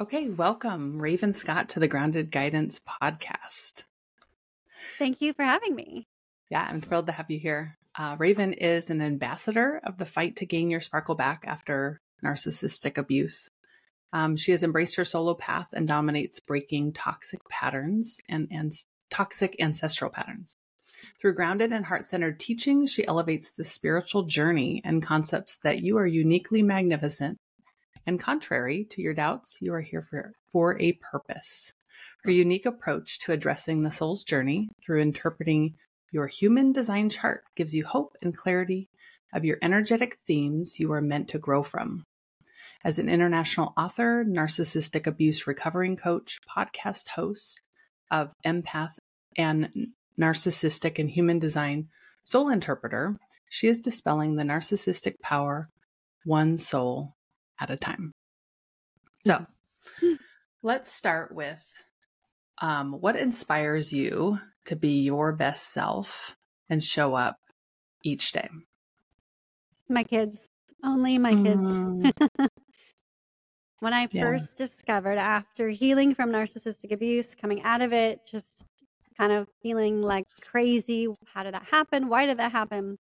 Okay, welcome, Raven Scott, to the Grounded Guidance podcast. Thank you for having me. Yeah, I'm thrilled to have you here. Uh, Raven is an ambassador of the fight to gain your sparkle back after narcissistic abuse. Um, she has embraced her solo path and dominates breaking toxic patterns and, and toxic ancestral patterns. Through grounded and heart centered teaching, she elevates the spiritual journey and concepts that you are uniquely magnificent and contrary to your doubts, you are here for, for a purpose. Her unique approach to addressing the soul's journey through interpreting your human design chart gives you hope and clarity of your energetic themes you are meant to grow from. As an international author, narcissistic abuse recovering coach, podcast host of Empath and Narcissistic and Human Design Soul Interpreter, she is dispelling the narcissistic power one soul at a time. So hmm. let's start with um, what inspires you to be your best self and show up each day? My kids, only my kids. Mm. when I yeah. first discovered after healing from narcissistic abuse, coming out of it, just kind of feeling like crazy. How did that happen? Why did that happen?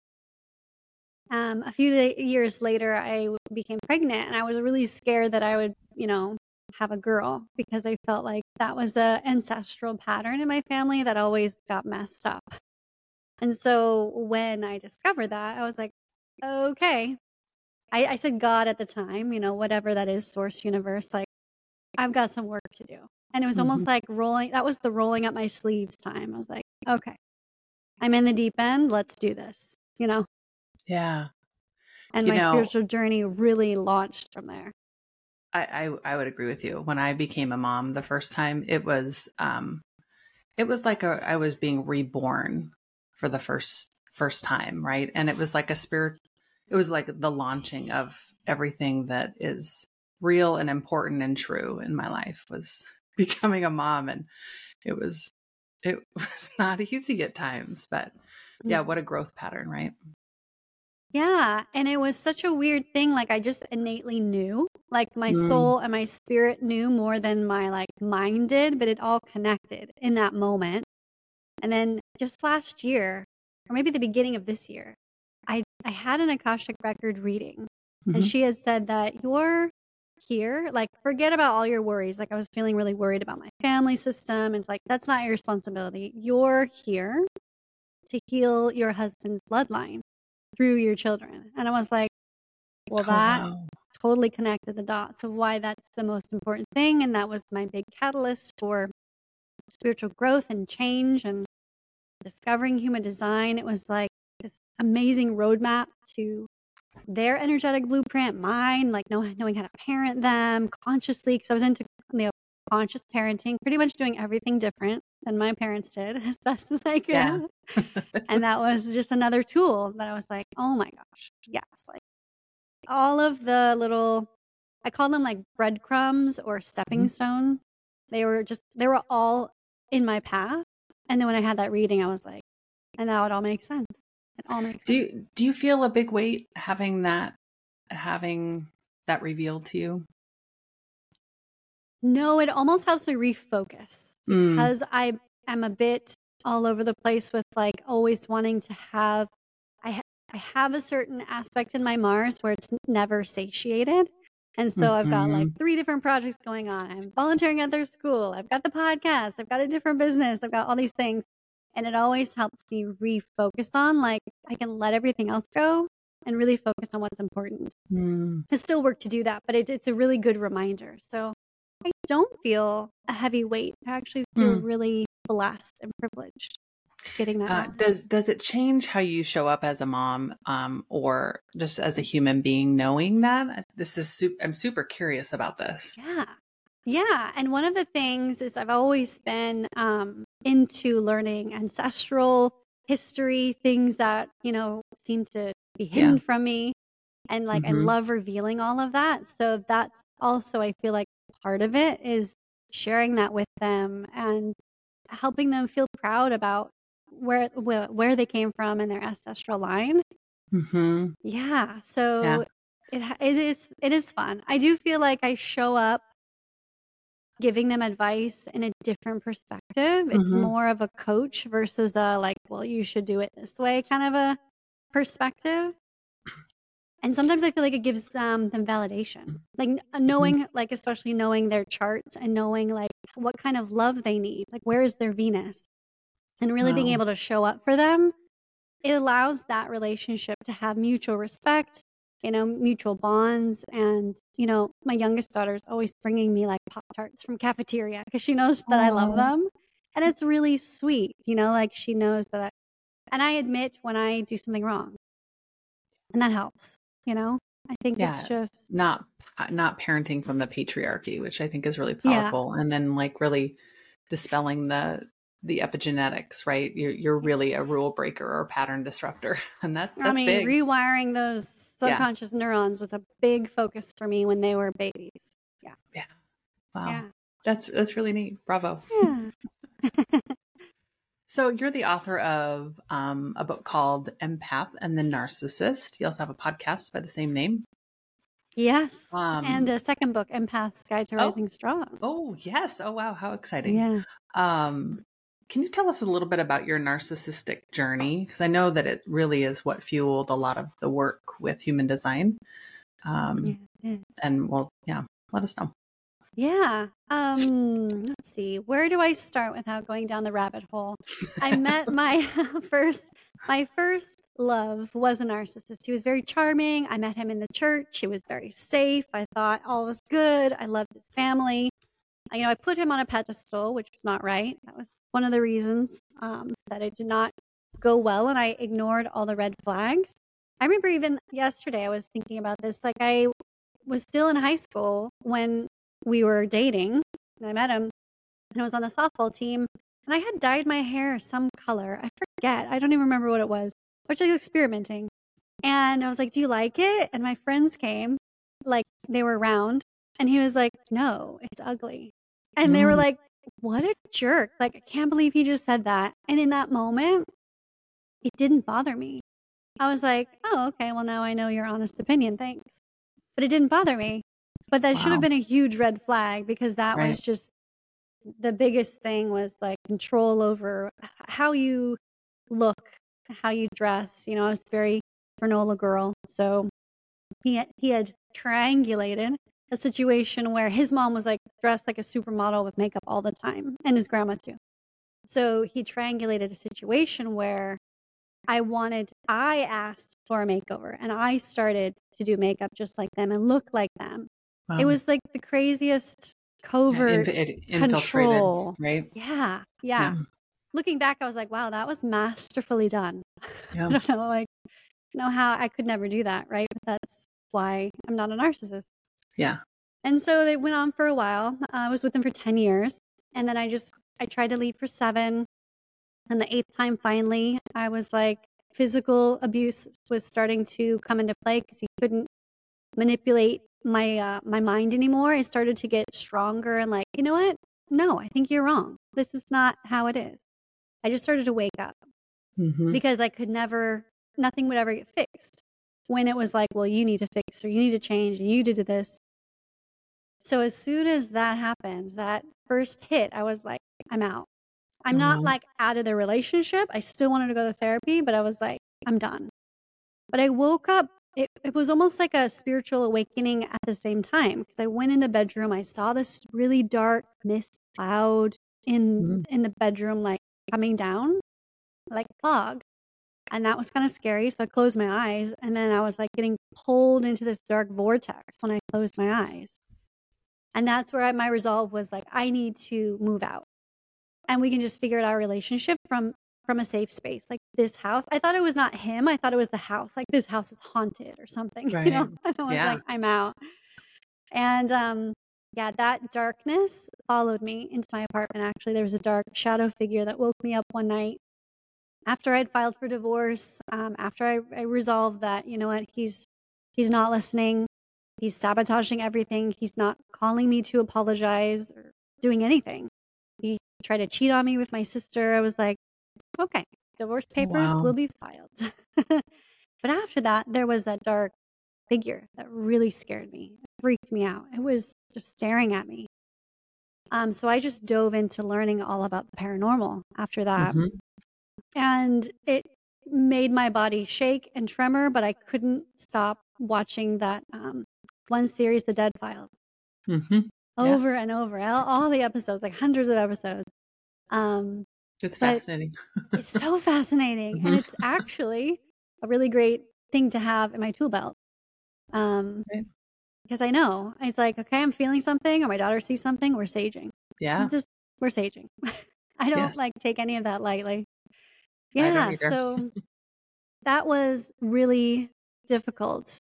Um, a few years later, I became pregnant, and I was really scared that I would, you know, have a girl because I felt like that was a ancestral pattern in my family that always got messed up. And so when I discovered that, I was like, okay. I, I said God at the time, you know, whatever that is, source universe, like I've got some work to do. And it was mm-hmm. almost like rolling, that was the rolling up my sleeves time. I was like, okay, I'm in the deep end. Let's do this, you know? Yeah. And you my know, spiritual journey really launched from there. I, I, I would agree with you. When I became a mom the first time, it was um it was like a I was being reborn for the first first time, right? And it was like a spirit it was like the launching of everything that is real and important and true in my life was becoming a mom and it was it was not easy at times, but yeah, mm. what a growth pattern, right? Yeah, and it was such a weird thing, like, I just innately knew, like, my Mm. soul and my spirit knew more than my, like, mind did, but it all connected in that moment. And then just last year, or maybe the beginning of this year, I I had an Akashic record reading, and Mhm. she had said that you're here, like, forget about all your worries. Like, I was feeling really worried about my family system, and it's like, that's not your responsibility. You're here to heal your husband's bloodline through your children. And I was like, well, oh, that wow. totally connected the dots of why that's the most important thing. And that was my big catalyst for spiritual growth and change and discovering human design. It was like this amazing roadmap to their energetic blueprint, mine, like knowing how to parent them consciously. Because I was into conscious parenting, pretty much doing everything different than my parents did as best as I could. Yeah. and that was just another tool that I was like, oh my gosh, yes. Like all of the little, I call them like breadcrumbs or stepping mm-hmm. stones. They were just, they were all in my path. And then when I had that reading, I was like, and now it all makes sense. It all makes do sense. You, do you feel a big weight having that, having that revealed to you? No, it almost helps me refocus mm. because I am a bit all over the place with like always wanting to have I ha- I have a certain aspect in my Mars where it's never satiated. And so mm-hmm. I've got like mm-hmm. three different projects going on. I'm volunteering at their school. I've got the podcast. I've got a different business. I've got all these things. And it always helps me refocus on like I can let everything else go and really focus on what's important. Mm. There's still work to do that, but it, it's a really good reminder. So don't feel a heavy weight. I actually feel mm. really blessed and privileged getting that. Uh, does does it change how you show up as a mom, um, or just as a human being, knowing that? This is super, I'm super curious about this. Yeah, yeah. And one of the things is I've always been um, into learning ancestral history, things that you know seem to be hidden yeah. from me, and like mm-hmm. I love revealing all of that. So that's also I feel like part of it is sharing that with them and helping them feel proud about where where, where they came from in their ancestral line. Mm-hmm. Yeah, so yeah. it it is it is fun. I do feel like I show up giving them advice in a different perspective. It's Mhm. more of a coach versus a like, well, you should do it this way kind of a perspective. And sometimes I feel like it gives them them validation, like uh, knowing, like especially knowing their charts and knowing like what kind of love they need, like where is their Venus, and really being able to show up for them. It allows that relationship to have mutual respect, you know, mutual bonds, and you know, my youngest daughter's always bringing me like pop tarts from cafeteria because she knows that I love them, and it's really sweet, you know, like she knows that. I, and I admit when I do something wrong, and that helps. You know, I think Yeah, it's just not not parenting from the patriarchy, which I think is really Yeah. powerful, and then like really dispelling the the epigenetics, right? You're you're really a rule breaker or a pattern disruptor, and that that's I mean, big. rewiring those Yeah. subconscious neurons was a big focus for me when they were babies. Yeah. Yeah. Wow, Yeah. that's that's really neat. Bravo. So you're the author of um, a book called Empath and the Narcissist. You also have a podcast by the same name. yes. Um, and a second book, Empath's Guide to Oh. Rising Strong. oh yes, oh wow, how exciting! Yeah. Um, can you tell us a little bit about your narcissistic journey? Because I know that it really is what fueled a lot of the work with human design. Um, yeah. And well, yeah, let us know. Yeah. Um, let's see. Where do I start without going down the rabbit hole? I met my first my first love was a narcissist. He was very charming. I met him in the church. He was very safe. I thought all was good. I loved his family. I- You know, I put him on a pedestal, which was not right. That was one of the reasons um, that it did not go well, and I ignored all the red flags. I remember even yesterday I was thinking about this. Like I was still in high school when we were dating and I met him and I was on the softball team and I had dyed my hair some color. I forget. I don't even remember what it was. I was experimenting. And I was like, Do you like it? And my friends came, like they were around, and he was like, No, it's ugly. And they were Mm. like, What a jerk. Like, I can't believe he just said that. And in that moment, it didn't bother me. I was like, Oh, okay, well now I know your honest opinion. Thanks. But it didn't bother me. But that should have been a huge red flag because that was just the biggest thing was like control over how you look, how you dress. You know, I was very granola girl. So he had, he had triangulated a situation where his mom was like dressed like a supermodel with makeup all the time and his grandma too. So he triangulated a situation where I wanted, I asked for a makeover and I started to do makeup just like them and look like them. It was like the craziest covert it control. right? Yeah, yeah. Looking back, I was like, wow, that was masterfully done. Yeah. I don't know, like, know how I could never do that, right? But that's why I'm not a narcissist. Yeah. And so they went on for a while. Uh, I was with them for 10 years. And then I just, I tried to leave for seven. And the eighth time, finally, I was like, physical abuse was starting to come into play because he couldn't manipulate my uh, my mind anymore. I started to get stronger and like, you know what? No, I think you're wrong. This is not how it is. I just started to wake up Mhm. because I could never, nothing would ever get fixed. When it was like, well, you need to fix or you need to change and you did this. So as soon as that happened, that first hit, I was like, I'm out. I'm not like out of the relationship. I still wanted to go to therapy, but I was like, I'm done. But I woke up. It, it was almost like a spiritual awakening at the same time because I went in the bedroom. I saw this really dark mist cloud in Mhm. in the bedroom, like coming down, like fog, and that was kind of scary. So I closed my eyes, and then I was like getting pulled into this dark vortex when I closed my eyes, and that's where I, my resolve was like, I need to move out, and we can just figure out our relationship from from a safe space, like this house. I thought it was not him. I thought it was the house. Like this house is haunted or something. You know, and I was Yeah. like, I'm out. And um, yeah, that darkness followed me into my apartment. Actually, there was a dark shadow figure that woke me up one night after I'd filed for divorce. Um, after I, I resolved that, you know what, he's he's not listening. He's sabotaging everything. He's not calling me to apologize or doing anything. He tried to cheat on me with my sister. I was like, okay, divorce papers Wow. will be filed. but after that, there was that dark figure that really scared me, it freaked me out. It was just staring at me. Um, so I just dove into learning all about the paranormal after that. Mhm. And it made my body shake and tremor, but I couldn't stop watching that um, one series, The Dead Files, Mhm. Yeah. over and over, all, all the episodes, like hundreds of episodes. Um, It's but fascinating. it's so fascinating. And Mhm. it's actually a really great thing to have in my tool belt. Um, Right. because I know it's like, okay, I'm feeling something, or my daughter sees something, we're saging. Yeah. Just we're saging. I don't Yes. like take any of that lightly. Yeah, so that was really difficult.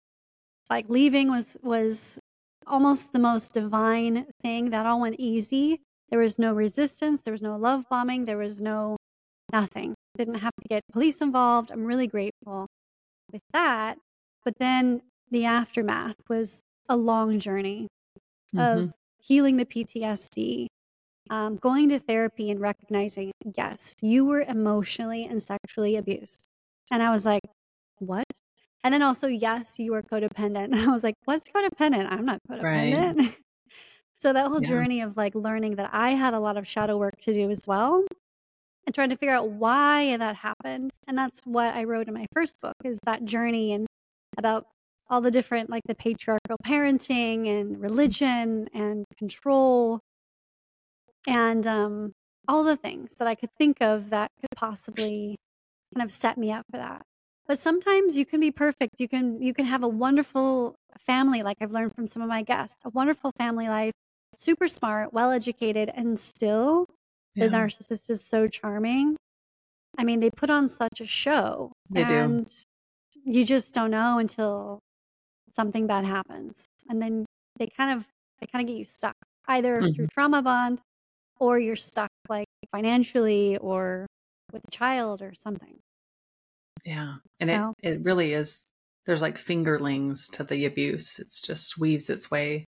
Like leaving was was almost the most divine thing. That all went easy. There was no resistance, there was no love bombing, there was no nothing. Didn't have to get police involved. I'm really grateful with that. But then the aftermath was a long journey of Mhm. healing the PTSD, um, going to therapy and recognizing, yes, you were emotionally and sexually abused. And I was like, what? And then also, yes, you were codependent. And I was like, what's codependent? I'm not Right. so that whole Yeah. journey of like learning that I had a lot of shadow work to do as well and trying to figure out why that happened. And that's what I wrote in my first book is that journey and about all the different like the patriarchal parenting and religion and control and um all the things that I could think of that could possibly kind of set me up for that. But sometimes you can be perfect. You can you can have a wonderful family like I've learned from some of my guests. A wonderful family life, super smart, well educated and still the Yeah. narcissist is so charming. I mean, they put on such a show. They do. and you just don't know until something bad happens. And then they kind of they kind of get you stuck either Mhm. through trauma bond or you're stuck like financially or with a child or something. Yeah. And it, it really is, there's like fingerlings to the abuse. It's just weaves its way.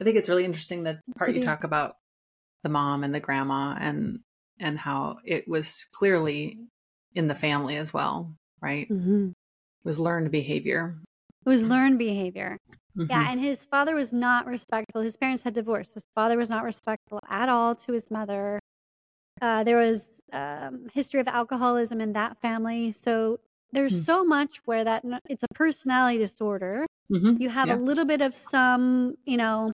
I think it's really interesting that it's part you talk about the mom and the grandma and, and how it was clearly in the family as well, right? Mhm. It was learned behavior. It was learned behavior. Mhm. Yeah, and his father was not respectful. His parents had divorced. His father was not respectful at all to his mother. Uh, there was um, history of alcoholism in that family. So there's Hmm. so much where that it's a personality disorder. Mhm. You have Yeah. a little bit of some, you know,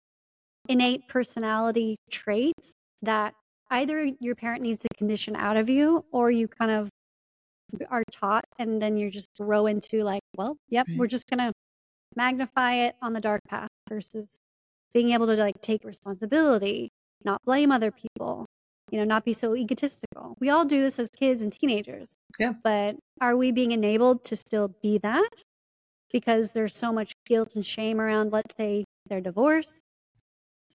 innate personality traits that either your parent needs to condition out of you, or you kind of are taught, and then you just grow into like, well, yep, Right. we're just gonna magnify it on the dark path versus being able to like take responsibility, not blame other people, you know, not be so egotistical. We all do this as kids and teenagers. Yeah. But are we being enabled to still be that? Because there's so much guilt and shame around, let's say, their divorce.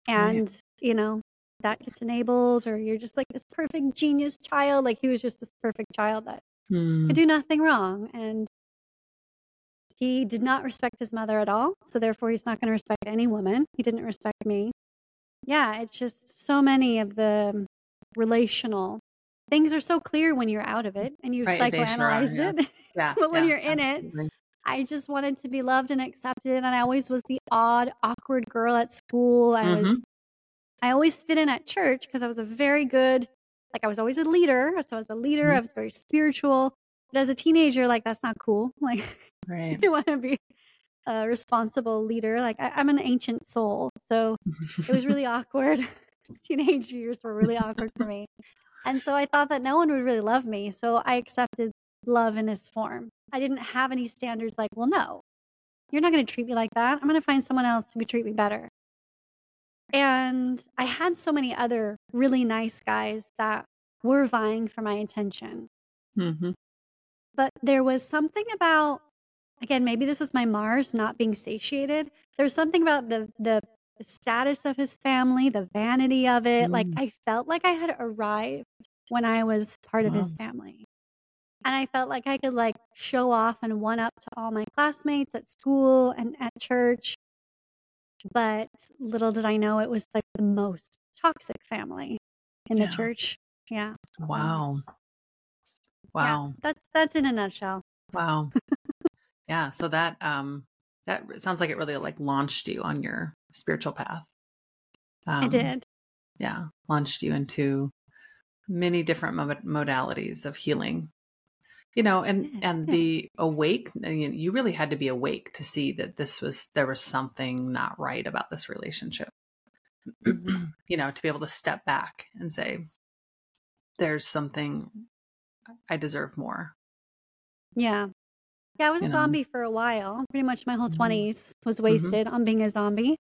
And, you know, that gets enabled, or you're just like this perfect genius child. Like he was just this perfect child that Hmm. could do nothing wrong. And he did not respect his mother at all. So therefore, he's not going to respect any woman. He didn't respect me. Yeah, it's just so many of the relational things are so clear when you're out of it and you've Right, sure are, psychoanalyzed yeah. it. Yeah. but when yeah, you're in it. I just wanted to be loved and accepted. And I always was the odd, awkward girl at school. I Mm-hmm. was, I always fit in at church because I was a very good, like I was always a leader. So I was a leader. Mhm. I was very spiritual. But as a teenager, like that's not cool. Like Right. I want to be a responsible leader. Like I, I'm an ancient soul. So it was really awkward. Teenage years were really awkward for me. And so I thought that no one would really love me. So I accepted love in this form. I didn't have any standards like, well, no, you're not going to treat me like that. I'm going to find someone else who could treat me better. And I had so many other really nice guys that were vying for my attention. hmm But there was something about, again, maybe this is my Mars not being satiated. There was something about the, the, the status of his family, the vanity of it. Like Mm. I felt like I had arrived when I was part of his family. And I felt like I could like show off and one up to all my classmates at school and at church. But little did I know it was like the most toxic family in the church. Yeah. Wow. Yeah. Wow. That's that's in a nutshell. Wow. yeah. So that um that sounds like it really like launched you on your spiritual path. Um, I did. yeah, launched you into many different modalities of healing. You know, and and the awake, you really had to be awake to see that this was there was something not right about this relationship. Mm-hmm. you know, to be able to step back and say, "There's something I deserve more." Yeah, yeah, I was you a know? zombie for a while. Pretty much my whole mm-hmm. 20s was mm-hmm. wasted mm-hmm. on being a zombie.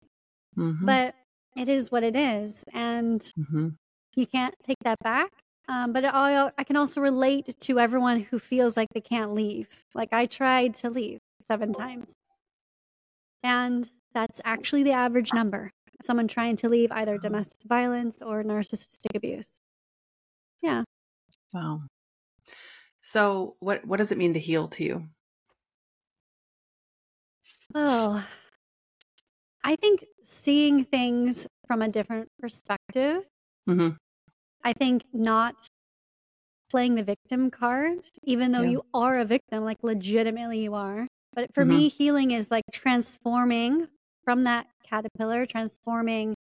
Mm-hmm. But it is what it is. And mm-hmm. you can't take that back. Um, but I, I can also relate to everyone who feels like they can't leave. Like I tried to leave seven times. And that's actually the average number. Someone trying to leave either domestic violence or narcissistic abuse. Yeah. Wow. So what what does it mean to heal to you? Oh, I think seeing things from a different perspective. Mm-hmm. I think not playing the victim card, even though yeah. you are a victim, like legitimately you are. But for mm-hmm. me, healing is like transforming from that caterpillar, transforming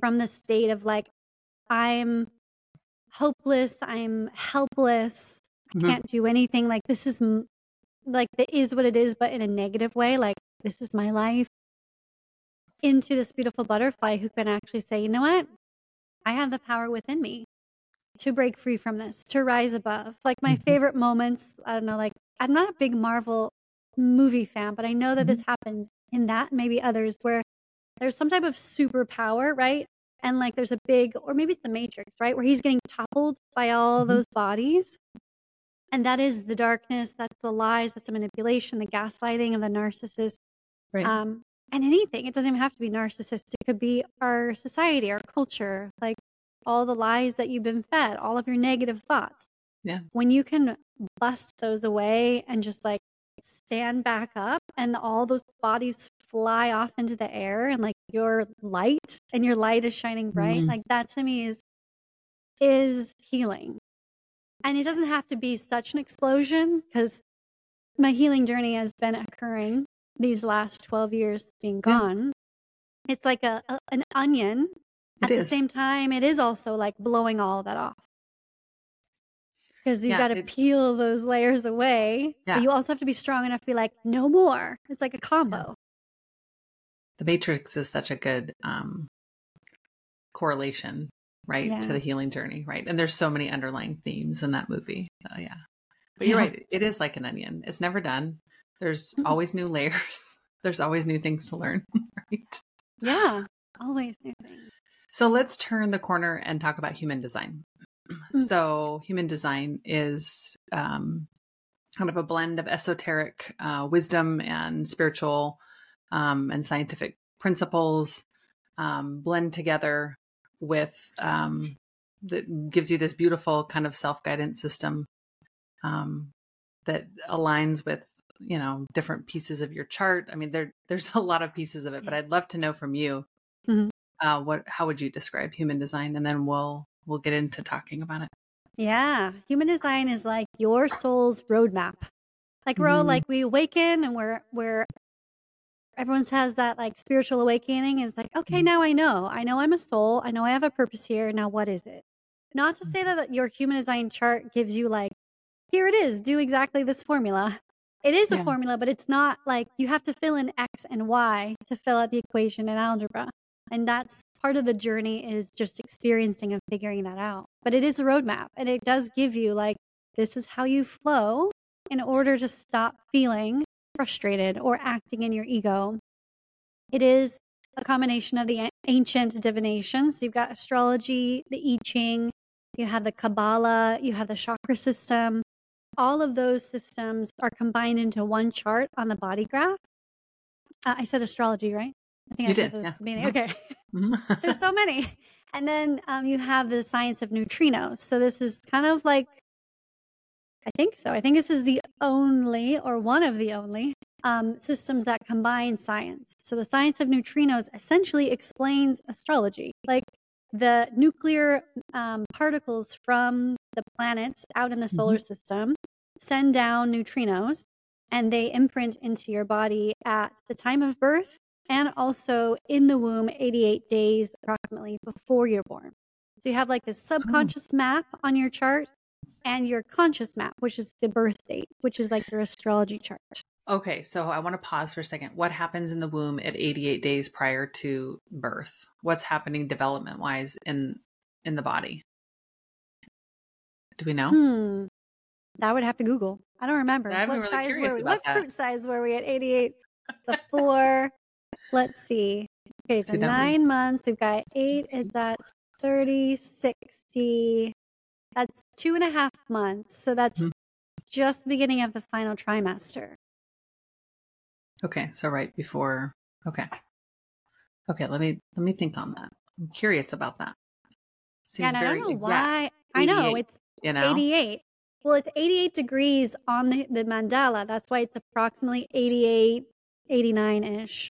from the state of like, I'm hopeless, I'm helpless, mm-hmm. I can't do anything. Like, this is like, it is what it is, but in a negative way. Like, this is my life, into this beautiful butterfly who can actually say, you know what? I have the power within me to break free from this, to rise above. Like my mm-hmm. favorite moments, I don't know, like I'm not a big Marvel movie fan, but I know that mm-hmm. this happens in that, maybe others, where there's some type of superpower, right? And like there's a big, or maybe it's the Matrix, right? Where he's getting toppled by all mm-hmm. those bodies. And that is the darkness, that's the lies, that's the manipulation, the gaslighting of the narcissist. Right. Um, and anything. It doesn't even have to be narcissist. It could be our society, our culture, like all the lies that you've been fed, all of your negative thoughts. Yeah. When you can bust those away and just like stand back up and all those bodies fly off into the air and like your light and your light is shining bright, mm-hmm. like that to me is is healing. And it doesn't have to be such an explosion because my healing journey has been occurring these last 12 years being gone. Yeah. It's like a, a, an onion. At the same time, it is also like blowing all of that off. Because you yeah, got to peel those layers away. Yeah. But you also have to be strong enough to be like, no more. It's like a combo. The Matrix is such a good um, correlation, right, yeah. to the healing journey, right? And there's so many underlying themes in that movie. Oh, yeah. But you're right. It is like an onion. It's never done. There's mm-hmm. always new layers. There's always new things to learn, right? Yeah, always new things. So let's turn the corner and talk about human design. Mm-hmm. So, human design is um, kind of a blend of esoteric uh, wisdom and spiritual um, and scientific principles um, blend together with um, that gives you this beautiful kind of self guidance system um, that aligns with you know different pieces of your chart i mean there there's a lot of pieces of it but i'd love to know from you mm-hmm. Uh, what how would you describe human design? And then we'll we'll get into talking about it. Yeah human design is like your soul's roadmap. Like we're all mm-hmm. like we awaken and we're we're everyone has that like spiritual awakening it's like okay mm-hmm. now i know. I know i'm a soul. I know i have a purpose here. Now what is it? Not to say mm-hmm. that your human design chart gives you like here it is. Do exactly this formula. It is a formula, but it's not like you have to fill in X and Y to fill out the equation in algebra. And that's part of the journey is just experiencing and figuring that out. But it is a roadmap and it does give you like, this is how you flow in order to stop feeling frustrated or acting in your ego. It is a combination of the ancient divination. So you've got astrology, the I Ching, you have the Kabbalah, you have the chakra system, all of those systems are combined into one chart on the body graph. Uh, I said astrology, right? I think you I did. Yeah. Mm-hmm. Okay. Mm-hmm. There's so many. And then um, you have the science of neutrinos. So this is kind of like, I think so. I think this is the only or one of the only um, systems that combine science. So the science of neutrinos essentially explains astrology. Like the nuclear um, particles from the planets out in the solar mm-hmm. system send down neutrinos and they imprint into your body at the time of birth and also in the womb 88 days approximately before you're born. So you have like this subconscious map on your chart and your conscious map, which is the birth date, which is like your astrology chart. Okay, so I want to pause for a second. What happens in the womb at 88 days prior to birth? What's happening development wise in in the body? Do we know? Hmm. That would have to Google. I don't remember. I'm what really size curious were we? about What that. fruit size were we at 88 before? Let's see. Okay, so See, that would- nine months. We've got eight. Is that 30, 60? That's two and a half months. So that's Mhm. just the beginning of the final trimester. Okay, so right before. Okay, okay. Let me let me think on that. I'm curious about that. yeah, Seems and I don't know exact. why. I know it's You know, 88. Well, it's 88 degrees on the, the mandala. That's why it's approximately 88, 89 ish.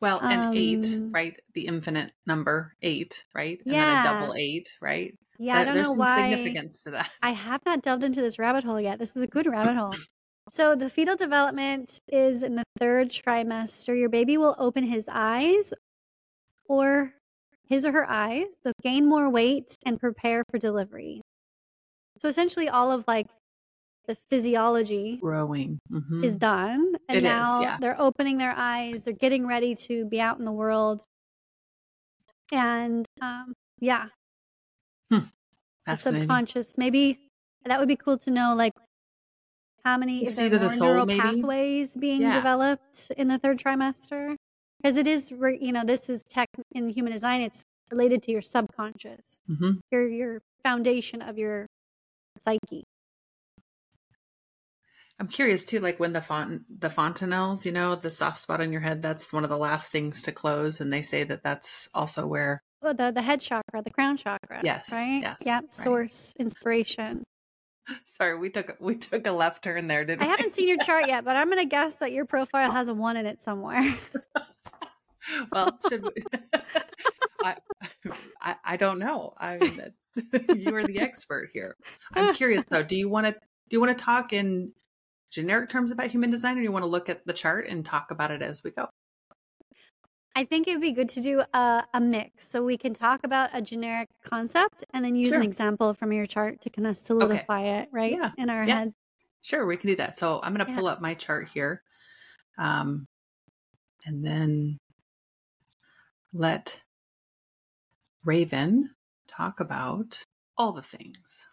Well, and eight, Um, right? The infinite number eight, right? And Yeah. then a double eight, right? Yeah, I don't There's know some why. significance to that. I have not delved into this rabbit hole yet. This is a good rabbit hole. So, the fetal development is in the third trimester. Your baby will open his eyes or his or her eyes, so gain more weight and prepare for delivery. So, essentially, all of like the physiology Growing mhm. is done. And It is, now yeah. they're opening their eyes, they're getting ready to be out in the world. And um, yeah, the subconscious. Maybe that would be cool to know, like how many is there the soul, neural maybe? pathways being Yeah. developed in the third trimester? Because it is, you know, this is tech in human design. It's related to your subconscious, hmm your your foundation of your psyche. I'm curious too, like when the font the fontanelles, you know, the soft spot on your head, that's one of the last things to close, and they say that that's also where Oh, the the head chakra, the crown chakra. Yes, Right. yes, Yeah. right. Source, inspiration. Sorry, we took we took a left turn there, didn't we? I we? haven't seen your chart yet, but I'm gonna guess that your profile has a one in it somewhere. well, should we? I, I I don't know. I mean, you are the expert here. I'm curious though. Do you want to do you want to talk in generic terms about human design, or you want to look at the chart and talk about it as we go? I think it would be good to do a, a mix so we can talk about a generic concept and then use Sure. an example from your chart to kind of solidify it, right? Yeah. In our Yeah. heads. Sure, we can do that. So I'm going to Yeah. pull up my chart here, um, and then let Raven talk about all the things.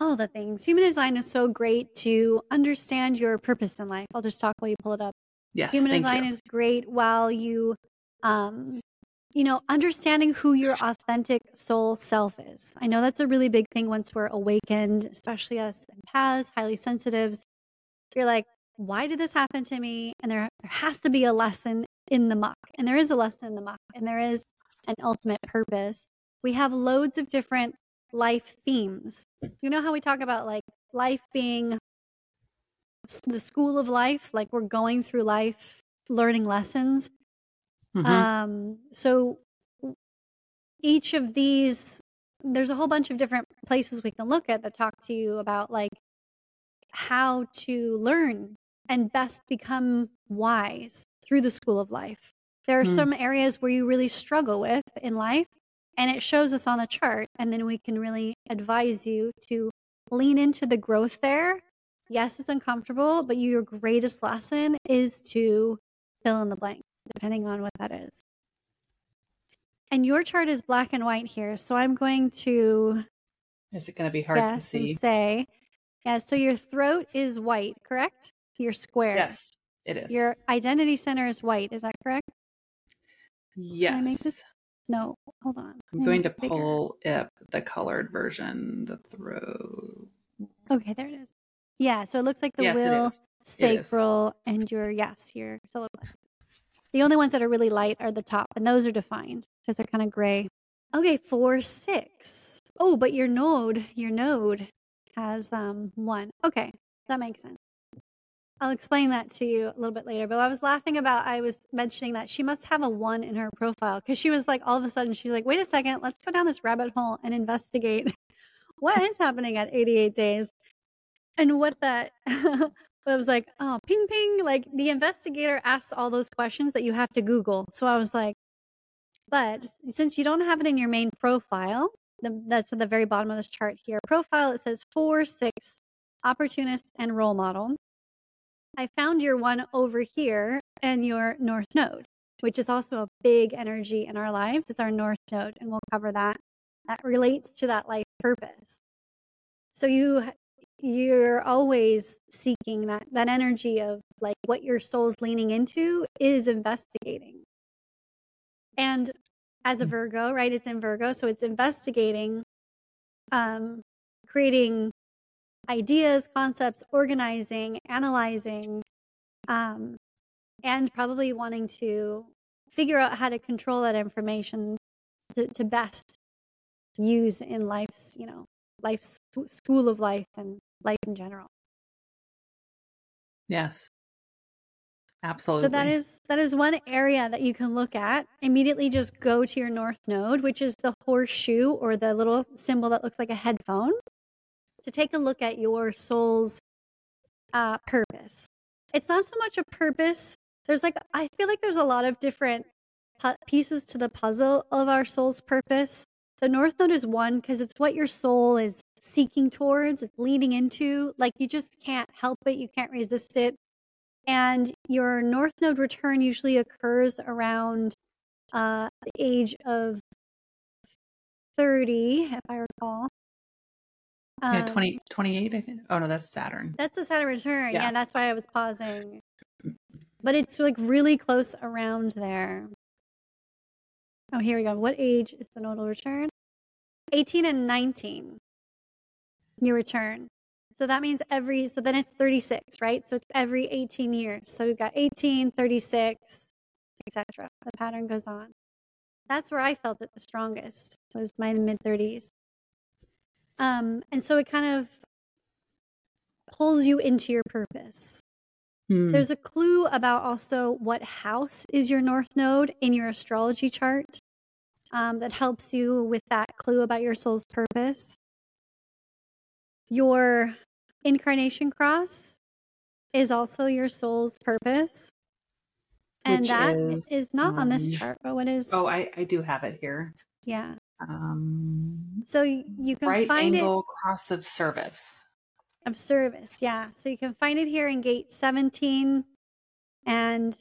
All the things. Human design is so great to understand your purpose in life. I'll just talk while you pull it up. Yes, Human design you. is great while you, um, you know, understanding who your authentic soul self is. I know that's a really big thing once we're awakened, especially us empaths, highly sensitives. You're like, why did this happen to me? And there, there has to be a lesson in the muck. And there is a lesson in the muck, and there is an ultimate purpose. We have loads of different life themes. You know how we talk about like life being the school of life, like we're going through life learning lessons. Mhm. Um, so each of these, there's a whole bunch of different places we can look at that talk to you about like how to learn and best become wise through the school of life. There are Hmm. some areas where you really struggle with in life, and it shows us on the chart, and then we can really advise you to lean into the growth there. Yes, it's uncomfortable, but your greatest lesson is to fill in the blank, depending on what that is. And your chart is black and white here, so I'm going to Is it going to be hard to see? say, yeah. So your throat is white, correct? Your square. Yes, it is. Your identity center is white. Is that correct? I make yes. No, hold on. I'm going to bigger. pull up the colored version, the throat. Okay, there it is. Yeah, so it looks like the yes, will, it is. It is. sacral, and your yes, your solar plexus. The only ones that are really light are the top, and those are defined because they're kind of gray. Okay, four six. Oh, but your node, your node has um one. Okay, that makes sense. I'll explain that to you a little bit later. But I was laughing about I was mentioning that she must have a one in her profile because she was like all of a sudden she's like, wait a second, let's go down this rabbit hole and investigate what is happening at 88 days and what that I was like, oh, ping ping. Like the investigator asks all those questions that you have to Google. So I was like, But since you don't have it in your main profile, the, that's at the very bottom of this chart here. Profile, it says four, six, opportunist, and role model. I found your one over here and your north node, which is also a big energy in our lives. It's our north node, and we'll cover that. That relates to that life purpose. So you you're always seeking that that energy of like what your soul's leaning into is investigating. And as a Mm. Virgo, right? It's in Virgo, so it's investigating, um, creating ideas, concepts, organizing, analyzing, um, and probably wanting to figure out how to control that information to, to best use in life's, you know, life's school of life and life in general. Yes. Absolutely. So that is that is one area that you can look at. Immediately just go to your north node, which is the horseshoe or the little symbol that looks like a headphone, to take a look at your soul's uh, purpose. It's not so much a purpose. There's like I feel like there's a lot of different pu- pieces to the puzzle of our soul's purpose. So north node is one because it's what your soul is seeking towards. It's leading into. Like you just can't help it. You can't resist it and your north node return usually occurs around uh, the age of 30 if i recall yeah, Um, 20, 28, I think. Oh, no, that's Saturn. that's the saturn return. Yeah. Yeah. that's why i was pausing. But it's like really close around there. Oh here we go. What age is the nodal return? 18 and 19 your return. So that means every so then it's 36 right? So it's every 18 years. So you've got 18 36 etc the pattern goes on. That's where i felt it the strongest was my mid 30s um and so it kind of pulls you into your purpose Hmm. there's a clue about also what house is your north node in your astrology chart um, that helps you with that clue about your soul's purpose. Your incarnation cross is also your soul's purpose. And Which that is, is, not on this um, chart, but what is? Oh, I, I do have it here. yeah. Um, So you can right find it angle cross of service. of service. Yeah. So you can find it here in gate 17 and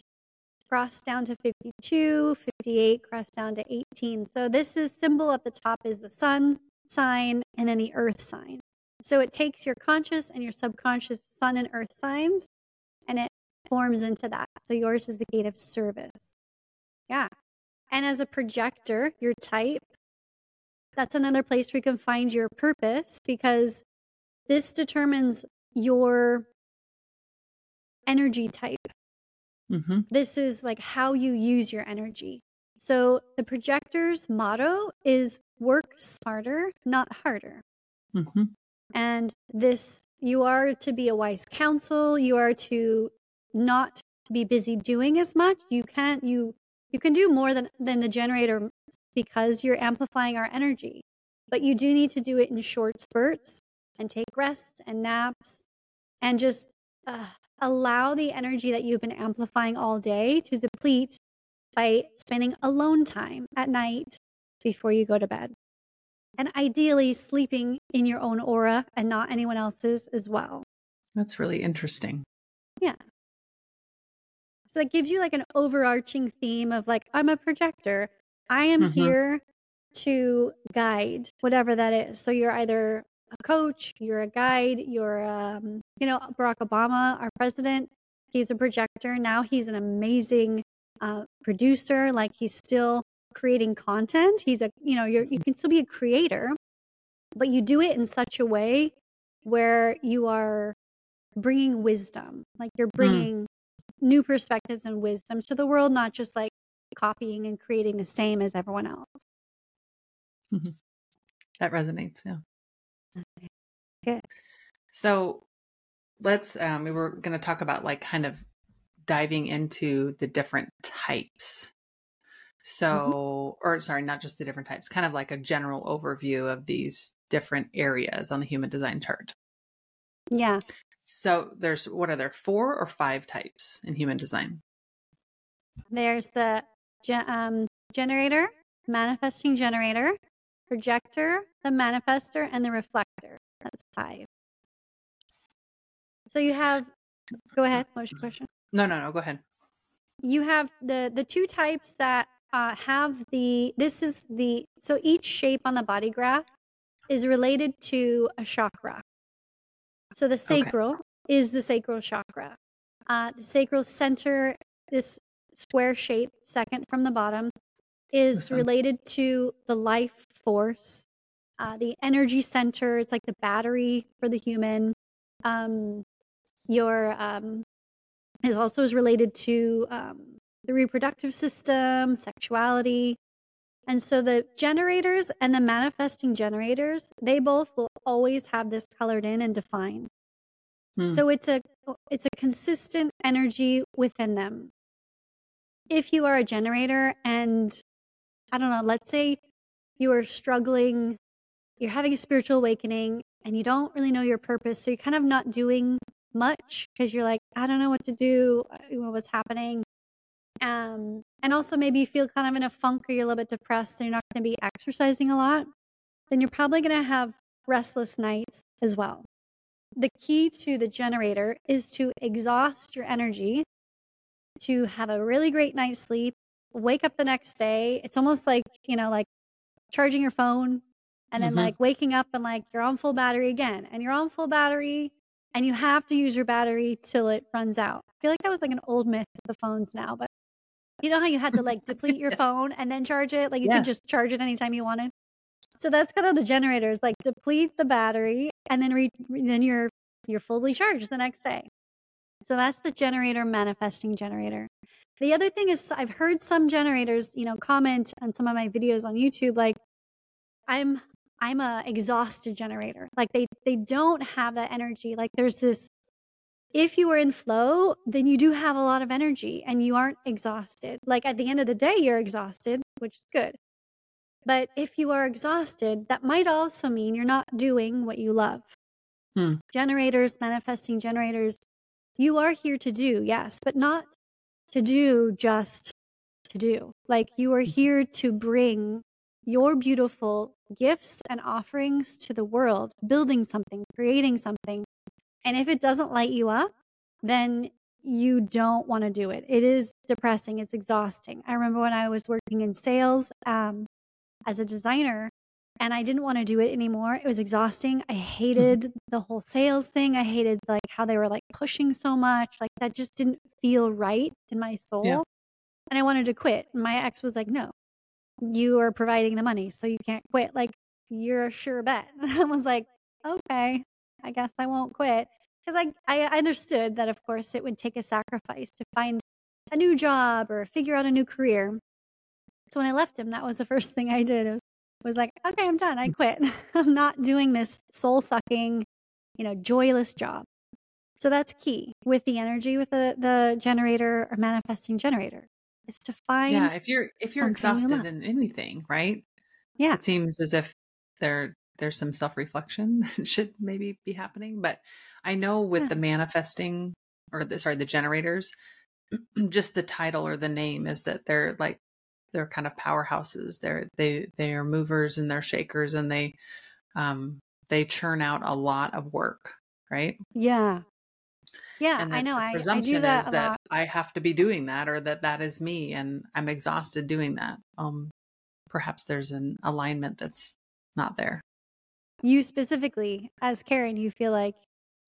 cross down to 52, 58, cross down to 18. So this is symbol at the top is the sun sign and then the earth sign. So it takes your conscious and your subconscious sun and earth signs and it forms into that. So yours is the gate of service. Yeah. And as a projector, your type, that's another place where you can find your purpose because this determines your energy type. Mm-hmm. This is like how you use your energy. So the projector's motto is work smarter, not harder. Mm-hmm. And this, you are to be a wise counsel. You are to not be busy doing as much. You can't, you, you can do more than, than the generator because you're amplifying our energy. But you do need to do it in short spurts and take rests and naps and just uh, allow the energy that you've been amplifying all day to deplete by spending alone time at night before you go to bed. And ideally, sleeping in your own aura and not anyone else's as well. That's really interesting. Yeah. So that gives you like an overarching theme of like, I'm a projector. I am Mhm. here to guide whatever that is. So you're either a coach, you're a guide, you're, um, you know, Barack Obama, our president, he's a projector. Now he's an amazing uh, producer. Like he's still creating content. He's a, you know, you're, you can still be a creator, but you do it in such a way where you are bringing wisdom. Like you're bringing new perspectives and wisdom to the world, not just like copying and creating the same as everyone else. That resonates. Yeah. Good. So let's, um, we were going to talk about like kind of diving into the different types. So, or sorry, not just the different types, kind of like a general overview of these different areas on the human design chart. Yeah. So there's, what are there, four or five types in human design? There's the um generator, manifesting generator, projector, the manifester, and the reflector. That's five. So you have, go ahead. What was your question? No, no, no. Go ahead. You have the the two types that uh, have the. This is the so each shape on the body graph is related to a chakra. So the sacral okay. is the sacral chakra. Uh, the sacral center, this square shape, second from the bottom, is related to the life force. Uh, the energy center, it's like the battery for the human. Um, your um, is also is related to um, the reproductive system, sexuality, and so the generators and the manifesting generators, they both will always have this colored in and defined. Hmm. So it's a it's a consistent energy within them. If you are a generator and I don't know, let's say you are struggling, you're having a spiritual awakening and you don't really know your purpose, so you're kind of not doing much because you're like, I don't know what to do, you know, what's happening. Um, and also maybe you feel kind of in a funk or you're a little bit depressed and you're not going to be exercising a lot, then you're probably going to have restless nights as well. The key to the generator is to exhaust your energy, to have a really great night's sleep, wake up the next day. It's almost like, you know, like charging your phone and then mm-hmm. like waking up and like you're on full battery again and you're on full battery and you have to use your battery till it runs out. I feel like that was like an old myth of the phones now, but you know how you had to like deplete your phone and then charge it? Like you yes. can just charge it anytime you wanted. So that's kind of the generators, like deplete the battery and then re- then you're you're fully charged the next day. So that's the generator manifesting generator. The other thing is I've heard some generators, you know, comment on some of my videos on YouTube like I'm I'm a exhausted generator. Like they they don't have that energy. Like there's this if you are in flow, then you do have a lot of energy and you aren't exhausted. Like at the end of the day, you're exhausted, which is good. But if you are exhausted, that might also mean you're not doing what you love. Hmm. Generators, manifesting generators, you are here to do, yes, but not to do just to do. Like you are here to bring your beautiful gifts and offerings to the world, building something, creating something, and if it doesn't light you up, then you don't want to do it. It is depressing, it's exhausting. I remember when I was working in sales um, as a designer and I didn't want to do it anymore. It was exhausting. I mm-hmm. hated mm-hmm. the whole sales thing. I hated like how they were like pushing so much. Like that just didn't feel right in my soul. Yeah. And I wanted to quit. My ex was like, "No. You are providing the money, so you can't quit. Like you're a sure bet." I was like, "Okay, I guess I won't quit." because I, I understood that of course it would take a sacrifice to find a new job or figure out a new career so when i left him that was the first thing i did was, like okay i'm done i mm. quit i'm not doing this soul sucking you know joyless job so that's key with the energy with the the generator or manifesting generator is to find yeah if you're if you're exhausted in anything right yeah it seems as if they're there's some self reflection that should maybe be happening. But I know with yeah. the manifesting or the, sorry, the generators, just the title or the name is that they're like they're kind of powerhouses. They're they they are movers and they're shakers and they um they churn out a lot of work, right? Yeah. Yeah, I know. I, I do that is that I have to be doing that or that that is me and I'm exhausted doing that. Um perhaps there's an alignment that's not there you specifically as Karen, you feel like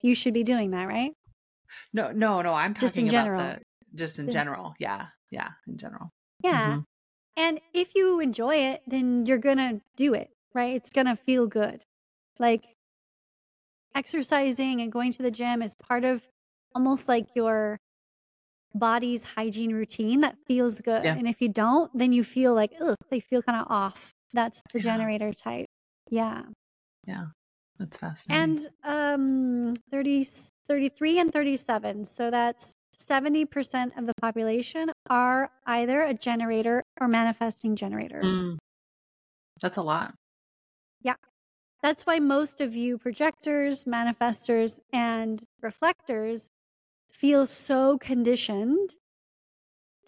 you should be doing that, right? No, no, no. I'm talking just in about general. the just in general. Yeah, yeah, in general. Yeah, mm-hmm. And if you enjoy it, then you're gonna do it, right? It's gonna feel good. Like exercising and going to the gym is part of almost like your body's hygiene routine that feels good. Yeah. And if you don't, then you feel like, ugh, they feel kind of off. That's the yeah. generator type. Yeah. Yeah. That's fascinating. And um 30 33 and 37. So that's 70% of the population are either a generator or manifesting generator. Mm. That's a lot. Yeah. That's why most of you projectors, manifestors, and reflectors feel so conditioned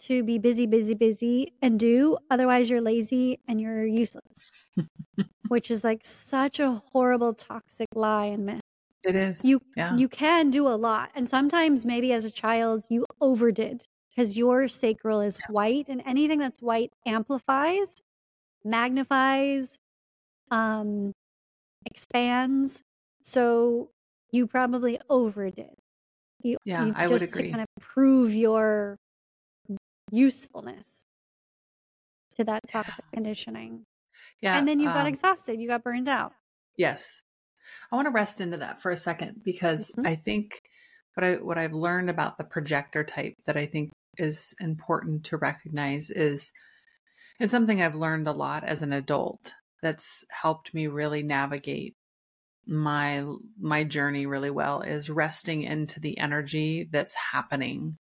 to be busy, busy, busy and do. Otherwise, you're lazy and you're useless, which is like such a horrible, toxic lie and myth. It is. You yeah. you can do a lot, and sometimes maybe as a child you overdid because your sacral is white, and anything that's white amplifies, magnifies, um, expands. So you probably overdid. You, Yeah, you I would just to kind of prove your usefulness to that Yeah. toxic conditioning. Yeah. and then you got um, exhausted, you got burned out. Yes. I want to rest into that for a second because Mhm. I think what I what I've learned about the projector type that I think is important to recognize is it's something I've learned a lot as an adult that's helped me really navigate my my journey really well is resting into the energy that's happening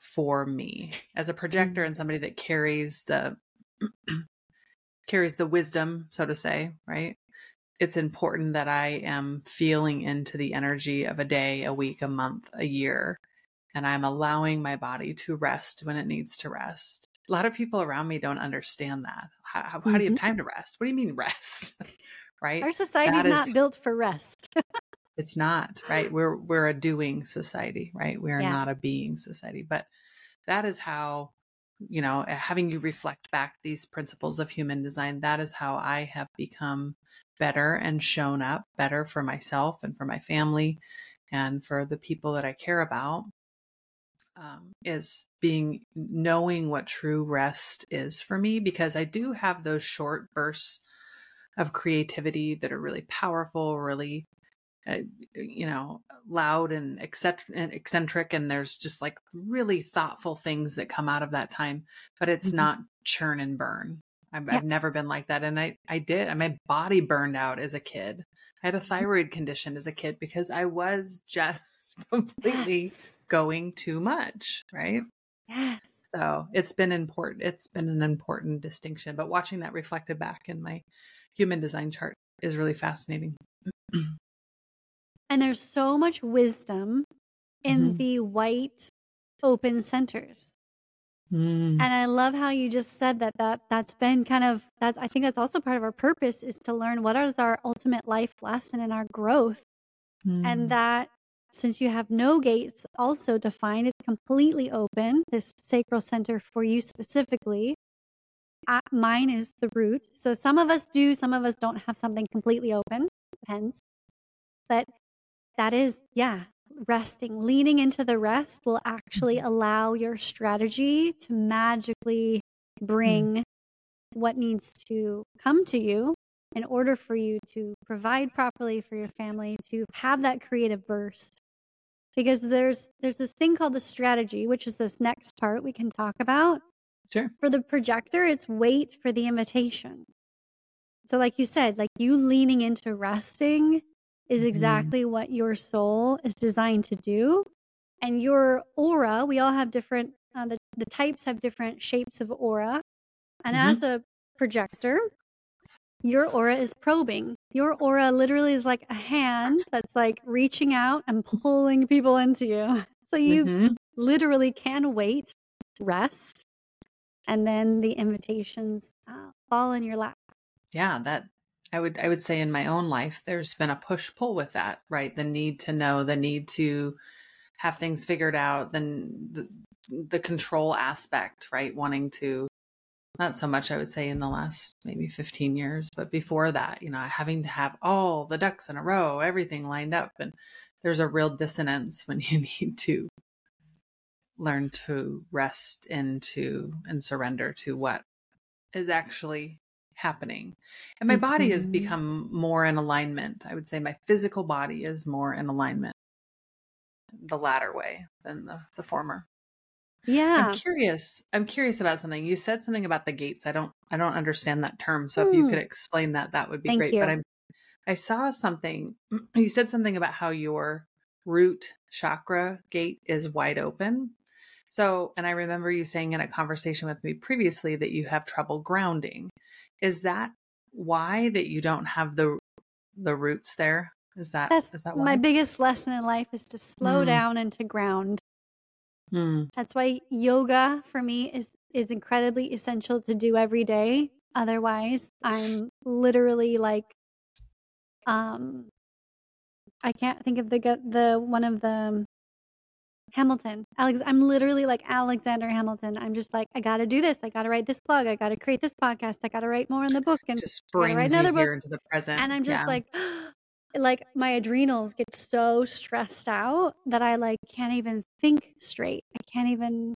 for me. As a projector and mm. somebody that carries the carries the wisdom so to say right it's important that I am feeling into the energy of a day, a week, a month, a year, and I'm allowing my body to rest when it needs to rest. A lot of people around me don't understand that. How, how, how do you have mm-hmm. time to rest? What do you mean rest? right? Our society's that is- not built for rest. It's not, right? We're we're a doing society, right? We are Yeah. not a being society. But that is how, you know, having you reflect back these principles of human design, that is how I have become better and shown up better for myself and for my family and for the people that I care about. Um, is being knowing what true rest is for me because I do have those short bursts of creativity that are really powerful, really uh, you know, loud and eccentric, and eccentric, and there's just like really thoughtful things that come out of that time. But it's Mhm. not churn and burn. I've, Yeah. I've never been like that, and I I did. My body burned out as a kid. I had a thyroid condition as a kid because I was just completely Yes. going too much, right? Yes. So it's been important. It's been an important distinction. But watching that reflected back in my human design chart is really fascinating. And there's so much wisdom in Mhm. the white open centers. Mm. And I love how you just said that that that's been kind of that's I think that's also part of our purpose is to learn what is our ultimate life lesson and our growth. Mm. And that since you have no gates also defined, it's completely open, this sacral center for you specifically. Uh, mine is the root. So some of us do, some of us don't have something completely open. Depends. But that is, yeah, resting, leaning into the rest will actually allow your strategy to magically bring what needs to come to you in order for you to provide properly for your family, to have that creative burst. Because there's there's this thing called the strategy, which is this next part we can talk about. Sure. For the projector, it's wait for the invitation. So like you said, like you leaning into resting is Mhm. exactly what your soul is designed to do. And your aura, we all have different, uh, the, the types have different shapes of aura. And Mhm. as a projector, your aura is probing. Your aura literally is like a hand that's like reaching out and pulling people into you. So you Mhm. literally can wait, rest, and then the invitations uh, fall in your lap. Yeah, that I would I would say in my own life there's been a push pull with that, right? The need to know, the need to have things figured out, then the the control aspect, right? Wanting to not so much I would say in the last maybe 15 years, but before that, you know, having to have all the ducks in a row, everything lined up and there's a real dissonance when you need to learn to rest into and surrender to what is actually happening. And my body has Mhm. become more in alignment. I would say my physical body is more in alignment the latter way than the, the former. Yeah. I'm curious. I'm curious about something. You said something about the gates. I don't I don't understand that term. So if you Hmm. could explain that that would be Thank great. you. But I'm I saw something you said something about how your root chakra gate is wide open. So, and I remember you saying in a conversation with me previously that you have trouble grounding. Is that why that you don't have the the roots there? Is that That's is that my biggest lesson in life is to slow Mm. down and to ground. Mm. That's why yoga for me is is incredibly essential to do every day. Otherwise, I'm literally like um I can't think of the the one of the Hamilton. Alex, I'm literally like Alexander Hamilton. I'm just like, I got to do this. I got to write this blog. I got to create this podcast. I got to write more in the book and just write brings you another here book. into the present. And I'm just Yeah. like, like my adrenals get so stressed out that I like can't even think straight. I can't even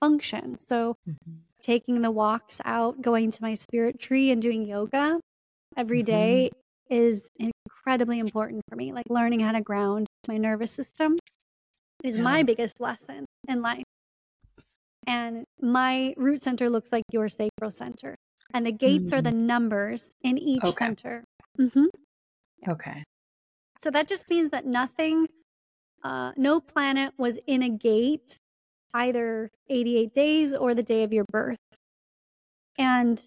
function. So Mhm. taking the walks out, going to my spirit tree and doing yoga every Mhm. day is incredibly important for me. Like learning how to ground my nervous system is Yeah. my biggest lesson in life. And my root center looks like your sacral center. And the gates are the numbers in each Mm. Okay. center. hmm Okay. So that just means that nothing, uh, no planet was in a gate either 88 days or the day of your birth. And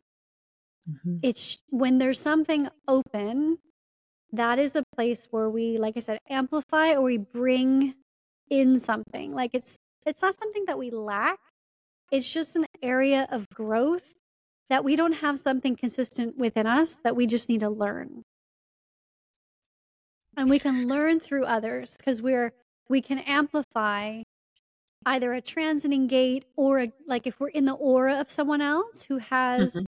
Mhm. it's when there's something open, that is a place where we, like I said, amplify or we bring in something. Like it's it's not something that we lack. It's just an area of growth that we don't have something consistent within us that we just need to learn. And we can learn through others because we're we can amplify either a transiting gate or a, like if we're in the aura of someone else who has Mhm.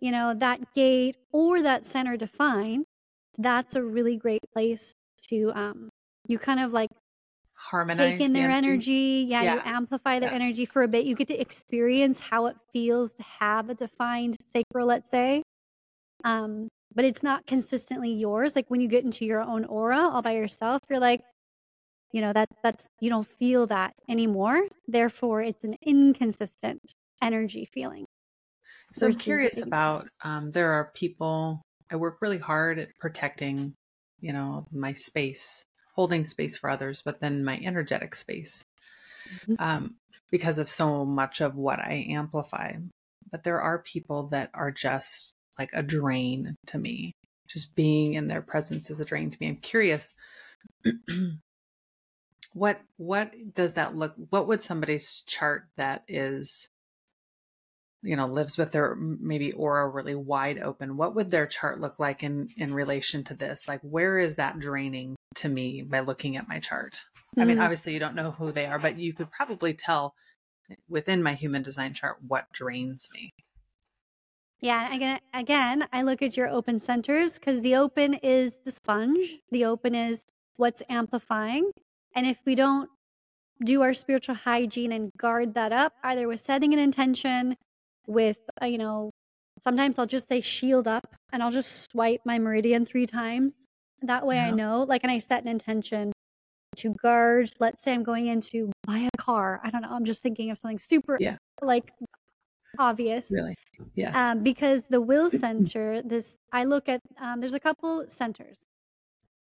you know that gate or that center defined that's a really great place to um you kind of like Harmonize take in the their energy. Yeah, you amplify their Yeah. energy for a bit. You get to experience how it feels to have a defined sacral, let's say. Um, but it's not consistently yours. Like when you get into your own aura all by yourself, you're like, you know, that that's you don't feel that anymore. Therefore, it's an inconsistent energy feeling. So I'm curious about um, there are people I work really hard at protecting, you know, my space, holding space for others, but then my energetic space Mhm. um, because of so much of what I amplify. But there are people that are just like a drain to me. Just being in their presence is a drain to me. I'm curious. what what does that look what would somebody's chart that is you know lives with their maybe aura really wide open what would their chart look like in in relation to this like where is that draining to me by looking at my chart i mean Mm. obviously you don't know who they are but you could probably tell within my human design chart what drains me Yeah, again, again, I look at your open centers because the open is the sponge. The open is what's amplifying, and if we don't do our spiritual hygiene and guard that up, either with setting an intention, with uh, you know, sometimes I'll just say shield up, and I'll just swipe my meridian three times. That way, I know. Like, and I set an intention to guard. Let's say I'm going in to buy a car. I don't know. I'm just thinking of something super, Yeah. like obvious really yes. Um, because the will center this i look at um, there's a couple centers.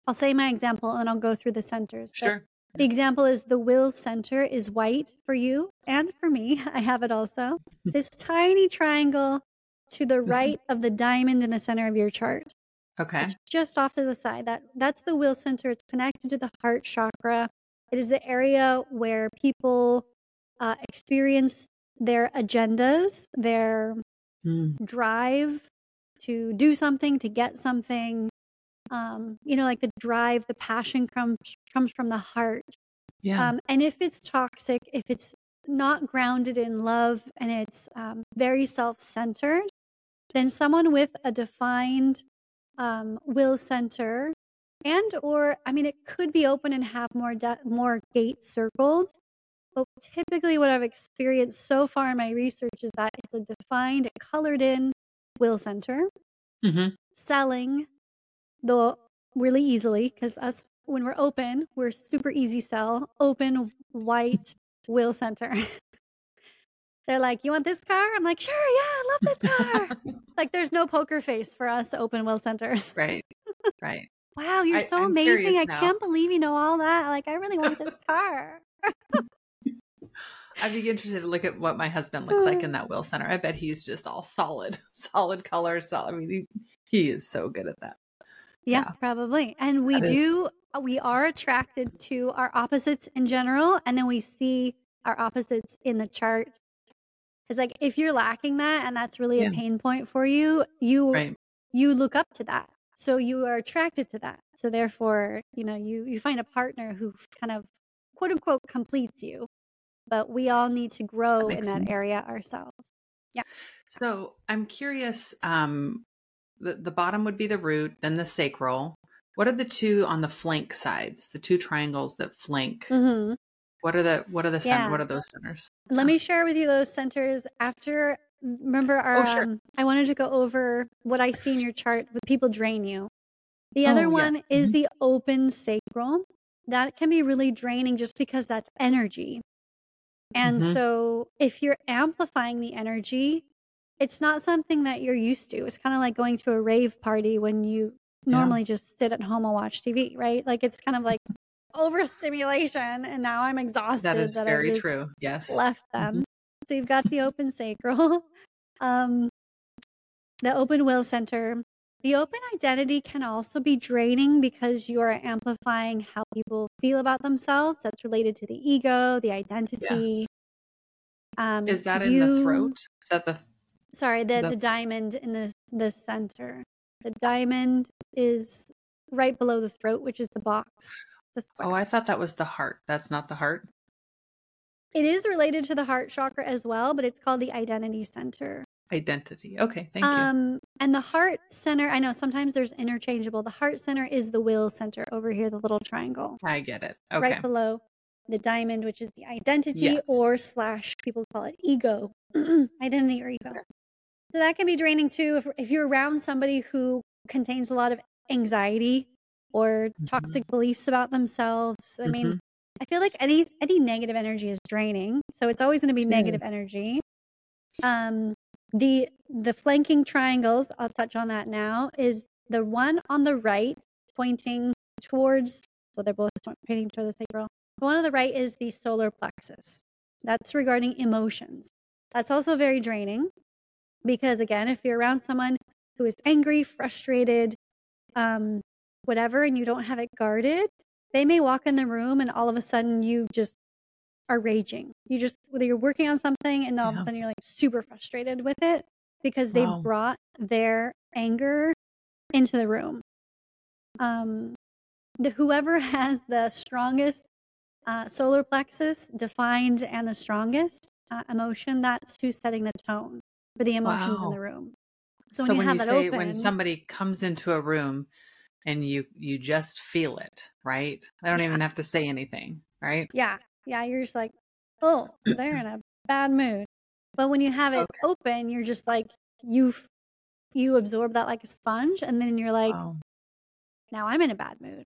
I'll say my example and i'll go through the centers sure. the example is the will center is white for you and for me i have it also this tiny triangle to the right of the diamond in the center of your chart. Okay. It's just off to the side that that's the will center it's connected to the heart chakra. It is the area where people uh, experience their agendas their Mm, drive to do something to get something. Um you know like the drive the passion comes comes from the heart. Yeah. Um and if it's toxic if it's not grounded in love and it's um, very self-centered then someone with a defined um, will center and or i mean it could be open and have more de- more gates circled but typically what i've experienced so far in my research is that it's a defined colored in will center. Hmm selling the really easily because us when we're open we're super easy sell open white will center. They're like you want this car? I'm like sure yeah i love this car. Like there's no poker face for us open will centers. Right right. Wow you're I- so I'm amazing. i now. can't believe you know all that. Like i really want this car I'd be interested to look at what my husband looks like in that will center. I bet he's just all solid, solid color. So I mean, he, he is so good at that. Yeah, Yeah. probably. And we That is- do, uh, we are attracted to our opposites in general. And then we see our opposites in the chart. It's like if you're lacking that and that's really Yeah. a pain point for you, you Right. you look up to that. So you are attracted to that. So therefore, you know, you you find a partner who kind of quote unquote completes you. But we all need to grow in that sense. area ourselves. Yeah. So I'm curious. Um, the the bottom would be the root, then the sacral. What are the two on the flank sides? The two triangles that flank. hmm What are the what are the Yeah. what are those centers? Let me share with you those centers after. Remember, our Oh, sure. um, I wanted to go over what I see in your chart with people drain you. The other Oh, yes. one is Mhm. the open sacral. That can be really draining just because that's energy. And Mhm. so, if you're amplifying the energy, it's not something that you're used to. It's kind of like going to a rave party when you Yeah. normally just sit at home and watch TV, right? Like it's kind of like overstimulation, and now I'm exhausted. That is I very true. Yes. Left them. So you've got the open sacral, um, the open will center. The open identity can also be draining because you are amplifying how people feel about themselves. That's related to the ego, the identity. Yes. Um, Is that in the throat? Is that the Sorry, the, The- the diamond in the the center. The diamond is right below the throat, which is the box. Oh, I thought that was the heart. That's not the heart. It is related to the heart chakra as well, but it's called the identity center. Identity. Okay, thank you. Um, and the heart center, I know sometimes there's interchangeable. The heart center is the will center over here, the little triangle, I get it. Okay. right below the diamond, which is the identity or slash people call it ego, identity or ego. Okay. So that can be draining too if if you're around somebody who contains a lot of anxiety or Mhm. toxic beliefs about themselves. I mean, Mhm. I feel like any any negative energy is draining, so it's always going to be It negative is. energy. Um, the the flanking triangles, I'll touch on that now. Is the one on the right pointing towards? So they're both pointing toward the sacral. The one on the right is the solar plexus. That's regarding emotions. That's also very draining because again, if you're around someone who is angry, frustrated, um, whatever, and you don't have it guarded, they may walk in the room and all of a sudden you just are raging. You just whether you're working on something and all of a sudden you're like super frustrated with it because they Wow. brought their anger into the room. Um, the whoever has the strongest uh, solar plexus defined and the strongest uh, emotion, that's who's setting the tone for the emotions in the room. So, So, when, when you you have say open, when somebody comes into a room and you you just feel it, right? I don't Yeah. even have to say anything, right? Yeah. Yeah. You're just like, oh, they're in a bad mood. But when you have it Okay. open, you're just like, you you absorb that like a sponge. And then you're like, Wow. now I'm in a bad mood.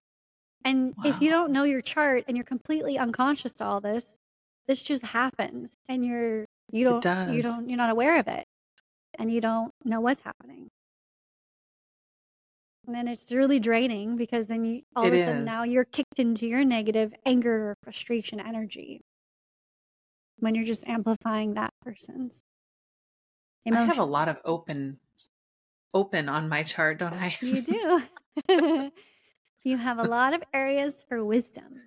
And if you don't know your chart and you're completely unconscious to all this, this just happens and you're, you don't, you don't, you're not aware of it and you don't know what's happening. And then it's really draining because then you all It of a sudden now you're kicked into your negative anger, or frustration, energy when you're just amplifying that person's I have a lot of open open on my chart, don't I? You do. you have a lot of areas for wisdom.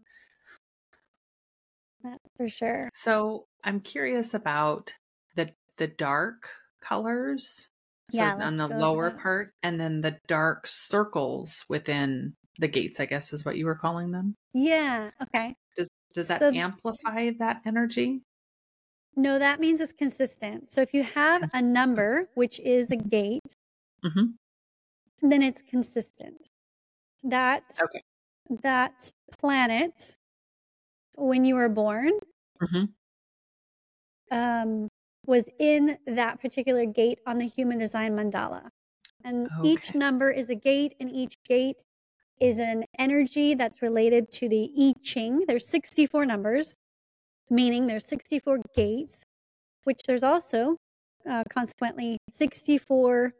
That's for sure. so I'm curious about the the dark colors. So Yeah, on the let's go over lower part, and then the dark circles within the gates, I guess is what you were calling them. Yeah. Okay. Does does that So- amplify that energy? No, that means it's consistent. So if you have a number, which is a gate, hmm then it's consistent. That Okay. that planet when you were born hmm um, was in that particular gate on the human design mandala. And each number is a gate, and each gate is an energy that's related to the I Ching. There's 64 numbers, meaning there's 64 gates, which there's also uh, consequently 64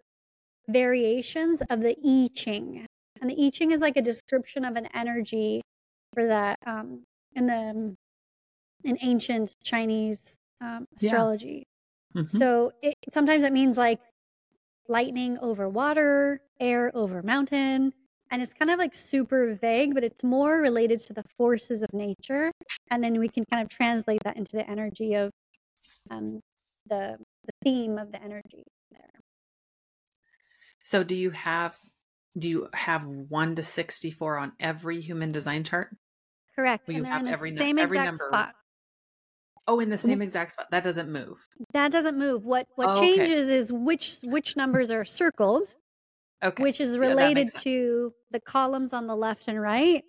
variations of the I Ching. And the I Ching is like a description of an energy for that um, in the in ancient Chinese um, astrology. Hmm So it, sometimes it means like lightning over water, air over mountain, and it's kind of like super vague, but it's more related to the forces of nature. And then we can kind of translate that into the energy of um, the, the theme of the energy there. So, do you have do you have one to sixty four on every human design chart? Correct. You and they're have in the every same every number? spot. Oh, in the same exact spot. That doesn't move. That doesn't move. What what Oh, okay. changes is which which numbers are circled, Okay. which is related sense. to the columns on the left and right,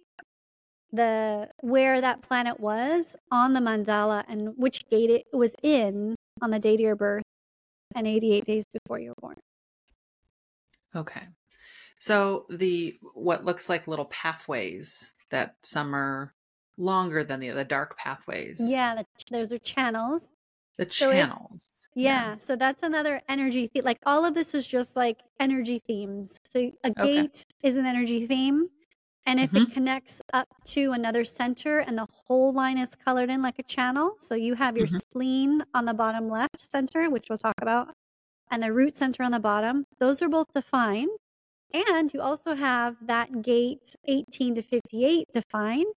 the where that planet was on the mandala and which gate it was in on the date of your birth and 88 days before you were born. Okay. So the what looks like little pathways that some are longer than the other dark pathways. Yeah, the, those are channels. The So if- channels. Yeah, so that's another energy theme. Like all of this is just like energy themes. So a Okay. gate is an energy theme. And if it connects up to another center and the whole line is colored in like a channel, so you have your Mhm. spleen on the bottom left center, which we'll talk about, and the root center on the bottom, those are both defined. And you also have that gate 18 to 58 defined,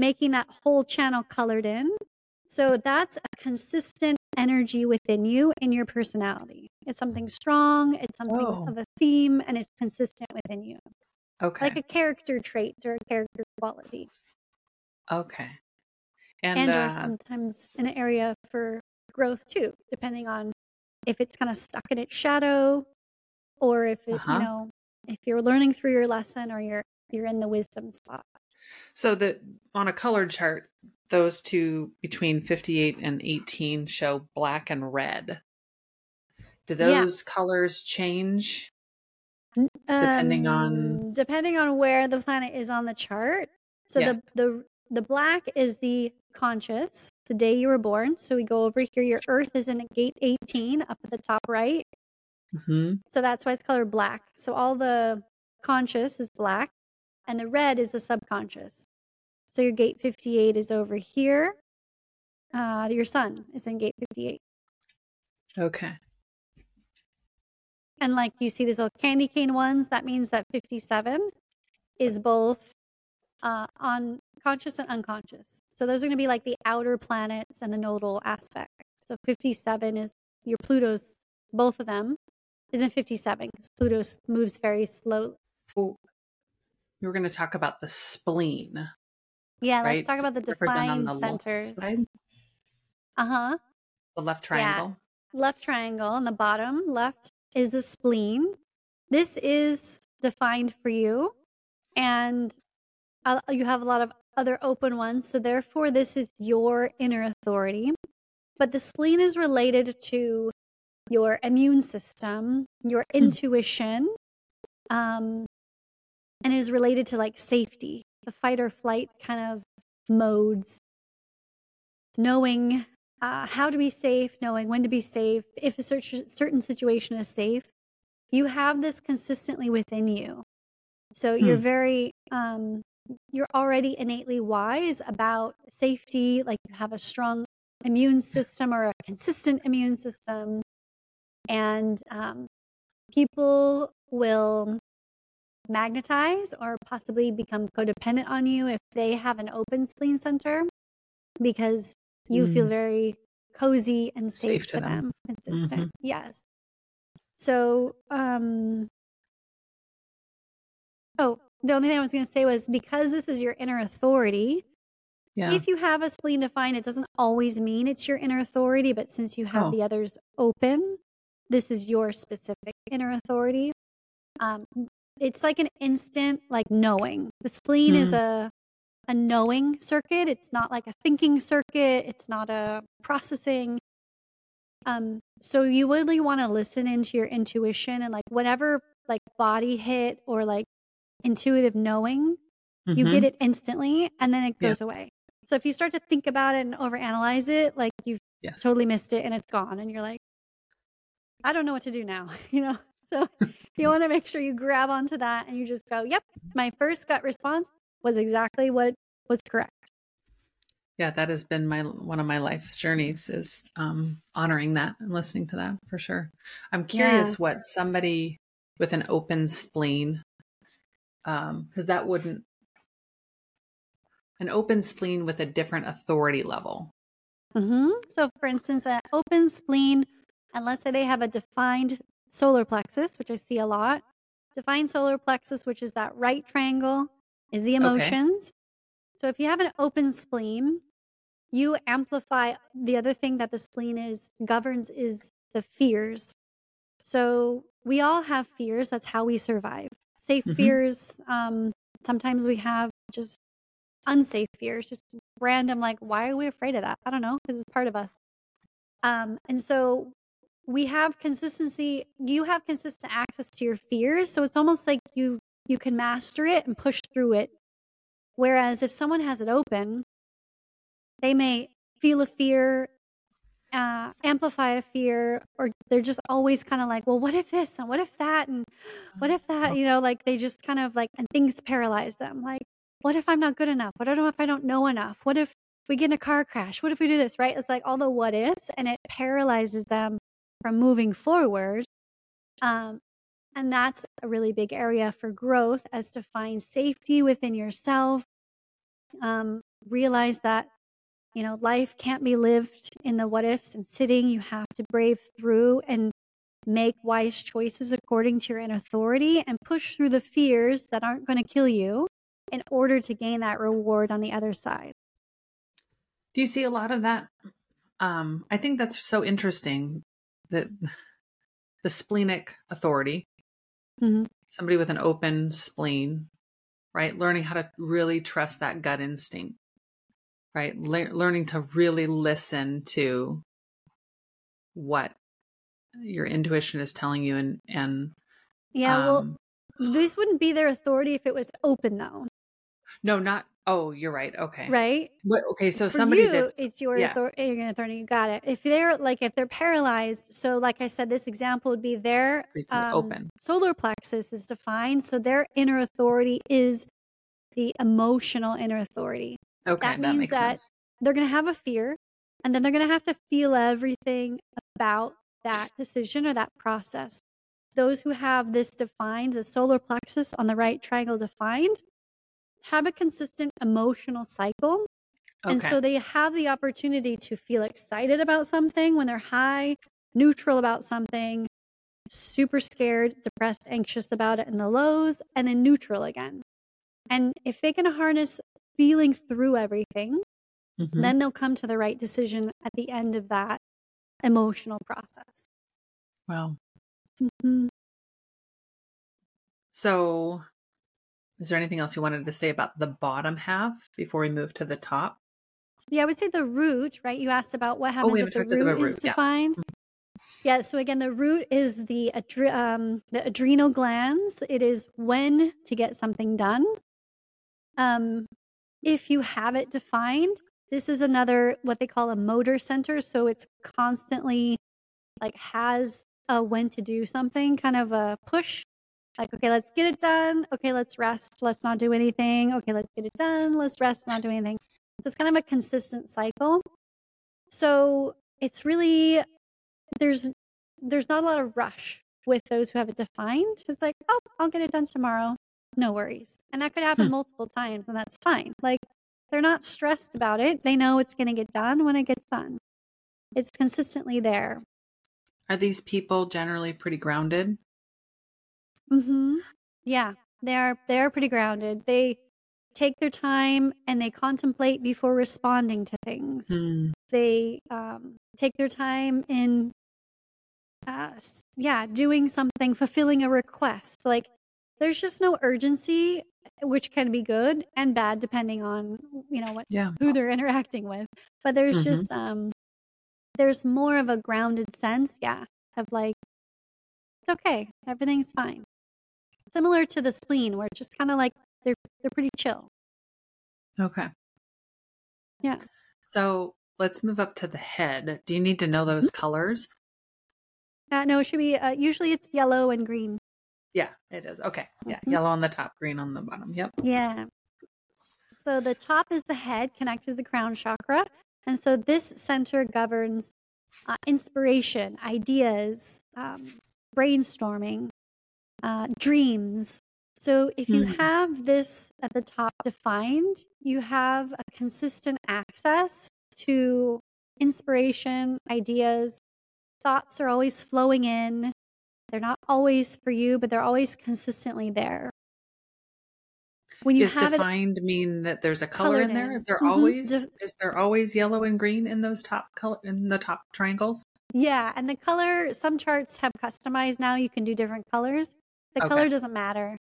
making that whole channel colored in. So that's a consistent energy within you and your personality. It's something strong, it's something of a theme, and it's consistent within you. Okay. Like a character trait or a character quality. okay. And, And, or uh, sometimes an area for growth too, depending on if it's kind of stuck in its shadow or if it, Uh-huh. you know, if you're learning through your lesson or you're you're in the wisdom spot. So that on a colored chart, those two between 58 and 18 show black and red. Do Yeah. those colors change? Depending on- Um, depending on where the planet is on the chart. So Yeah. the the the black is the conscious, the day you were born. So we go over here. Your Earth is in gate 18 up at the top right. hmm So that's why it's colored black. So all the conscious is black, and the red is the subconscious. So your gate 58 is over here. Uh, your sun is in gate 58. Okay. And like you see these little candy cane ones, that means that 57 is both uh, on conscious and unconscious. So those are going to be like the outer planets and the nodal aspect. So 57 is your Pluto's, both of them is in 57 because Pluto moves very slow. So we were going to talk about the spleen. Yeah, Right, let's talk about the defined the left centers. Uh huh. The left triangle. left triangle on the bottom left is the spleen. This is defined for you, and uh, you have a lot of other open ones. So, therefore, this is your inner authority. But the spleen is related to your immune system, your intuition, um, and is related to like safety, the fight or flight kind of modes, knowing uh, how to be safe, knowing when to be safe, if a certain certain situation is safe. You have this consistently within you. So you're Hmm. very, um, you're already innately wise about safety. Like you have a strong immune system or a consistent immune system. And um, people will magnetize or possibly become codependent on you if they have an open spleen center because you feel Mm. very cozy and safe, Safe to them. them. Consistent. Mhm. Yes. So, um, oh, the only thing I was going to say was because this is your inner authority, Yeah. if you have a spleen defined, it doesn't always mean it's your inner authority, but since you have Oh. the others open, this is your specific inner authority. Um, it's like an instant, like knowing. The spleen is Hmm. a a knowing circuit. It's not like a thinking circuit. It's not a processing. Um, so you really want to listen into your intuition and like whatever like body hit or like intuitive knowing, you Mhm. get it instantly and then it Yeah. goes away. So if you start to think about it and overanalyze it, like you've Yes. totally missed it and it's gone and you're like, I don't know what to do now, you know? So you want to make sure you grab onto that and you just go, yep, my first gut response was exactly what was correct. yeah that has been my one of my life's journeys is um honoring that and listening to that for sure i'm curious what somebody with an open spleen Um, because that wouldn't an open spleen with a different authority level. hmm So, for instance, an open spleen, and let's say they have a defined solar plexus, which I see a lot. Define solar plexus, which is that right triangle, is the Okay. emotions. So, if you have an open spleen, you amplify the other thing that the spleen is governs is the fears. So, we all have fears. That's how we survive. Safe Mhm. fears. Um, sometimes we have just unsafe fears, just random, like, why are we afraid of that? I don't know, because it's part of us. Um, and so we have consistency, you have consistent access to your fears. So it's almost like you you can master it and push through it. Whereas if someone has it open, they may feel a fear, uh, amplify a fear, or they're just always kind of like, well, what if this and what if that and what if that, you know, like they just kind of like, and things paralyze them. Like, what if I'm not good enough? What if I don't know enough? What if we get in a car crash? What if we do this, right? It's like all the what ifs, and it paralyzes them from moving forward. Um, and that's a really big area for growth as to find safety within yourself. Um, realize that, you know, life can't be lived in the what ifs and sitting. You have to brave through and make wise choices according to your inner authority and push through the fears that aren't going to kill you in order to gain that reward on the other side. Do you see a lot of that? Um, I think that's so interesting that the splenic authority, Mhm. somebody with an open spleen, right? Learning how to really trust that gut instinct, right? Le- learning to really listen to what your intuition is telling you and and Yeah, um, well, this wouldn't be their authority if it was open, though, no, not oh, you're right. Okay. right? What, okay, so For somebody you, that's it's your yeah. author- your authority. You got it. If they're like, if they're paralyzed, so like I said, this example would be their um, open. solar plexus is defined, so their inner authority is the emotional inner authority. Okay, that that, means makes that- sense. They're going to have a fear, and then they're going to have to feel everything about that decision or that process. Those who have this defined, the solar plexus on the right triangle defined, have a consistent emotional cycle. And so they have the opportunity to feel excited about something when they're high, neutral about something, super scared, depressed, anxious about it in the lows, and then neutral again. And if they can harness feeling through everything, Mhm. then they'll come to the right decision at the end of that emotional process. Well, Mhm. so is there anything else you wanted to say about the bottom half before we move to the top? Yeah, I would say the root, right? You asked about what Oh, happens we if the root is root, yeah. defined. Yeah, so again, the root is the adre- um, the adrenal glands. It is when to get something done. Um, if you have it defined, this is another what they call a motor center. So it's constantly like has a when to do something, kind of a push. Like, okay, let's get it done. Okay, let's rest. Let's not do anything. Okay, let's get it done. Let's rest, not do anything. So it's kind of a consistent cycle. So it's really there's there's not a lot of rush with those who have it defined. It's like, oh, I'll get it done tomorrow. No worries. And that could happen Hmm. multiple times, and that's fine. Like they're not stressed about it. They know it's going to get done when it gets done. It's consistently there. Are these people generally pretty grounded? Hmm Yeah, they are. They are pretty grounded. They take their time and they contemplate before responding to things. Hmm. They um, take their time in, uh, yeah, doing something, fulfilling a request. Like there's just no urgency, which can be good and bad depending on you know what Yeah. who they're interacting with. But there's Mhm. just um, there's more of a grounded sense, yeah, of like it's okay, everything's fine. Similar to the spleen, where it's just kind of like they're they're pretty chill. Okay. Yeah. So let's move up to the head. Do you need to know those Mm-hmm. colors? Uh, no, it should be. Uh, usually, it's yellow and green. Yeah, it is. Okay. Yeah. Mhm. Yellow on the top, green on the bottom. Yep. Yeah. So the top is the head connected to the crown chakra. And so this center governs uh, inspiration, ideas, um, brainstorming, uh, dreams, So if you Hmm. have this at the top defined, you have a consistent access to inspiration, ideas. Thoughts are always flowing in. They're not always for you, but they're always consistently there. When you Is have it defined mean that there's a color in there? in. Is there Mhm. always Def- is there always yellow and green in those top color in the top triangles? Yeah, and the color, some charts have customized now. You can do different colors. The Okay. color doesn't matter.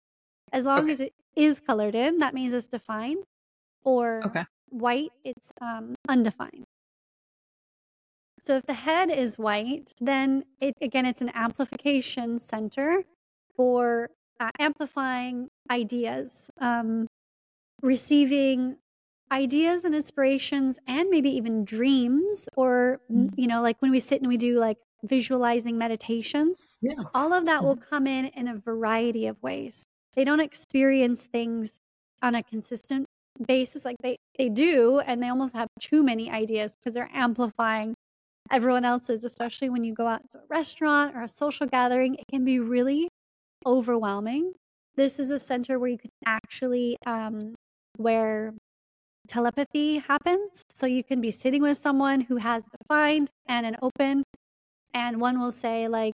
As long Okay. as it is colored in, that means it's defined. Or Okay. white, it's um, undefined. So if the head is white, then it again, it's an amplification center for uh, amplifying ideas, um, receiving ideas and inspirations, and maybe even dreams, or Mm. you know, like when we sit and we do like visualizing meditations Yeah. all of that will come in in a variety of ways. They don't experience things on a consistent basis like they they do and they almost have too many ideas because they're amplifying everyone else's especially when you go out to a restaurant or a social gathering it can be really overwhelming this is a center where you can actually um, where telepathy happens so you can be sitting with someone who has defined and an open and one will say like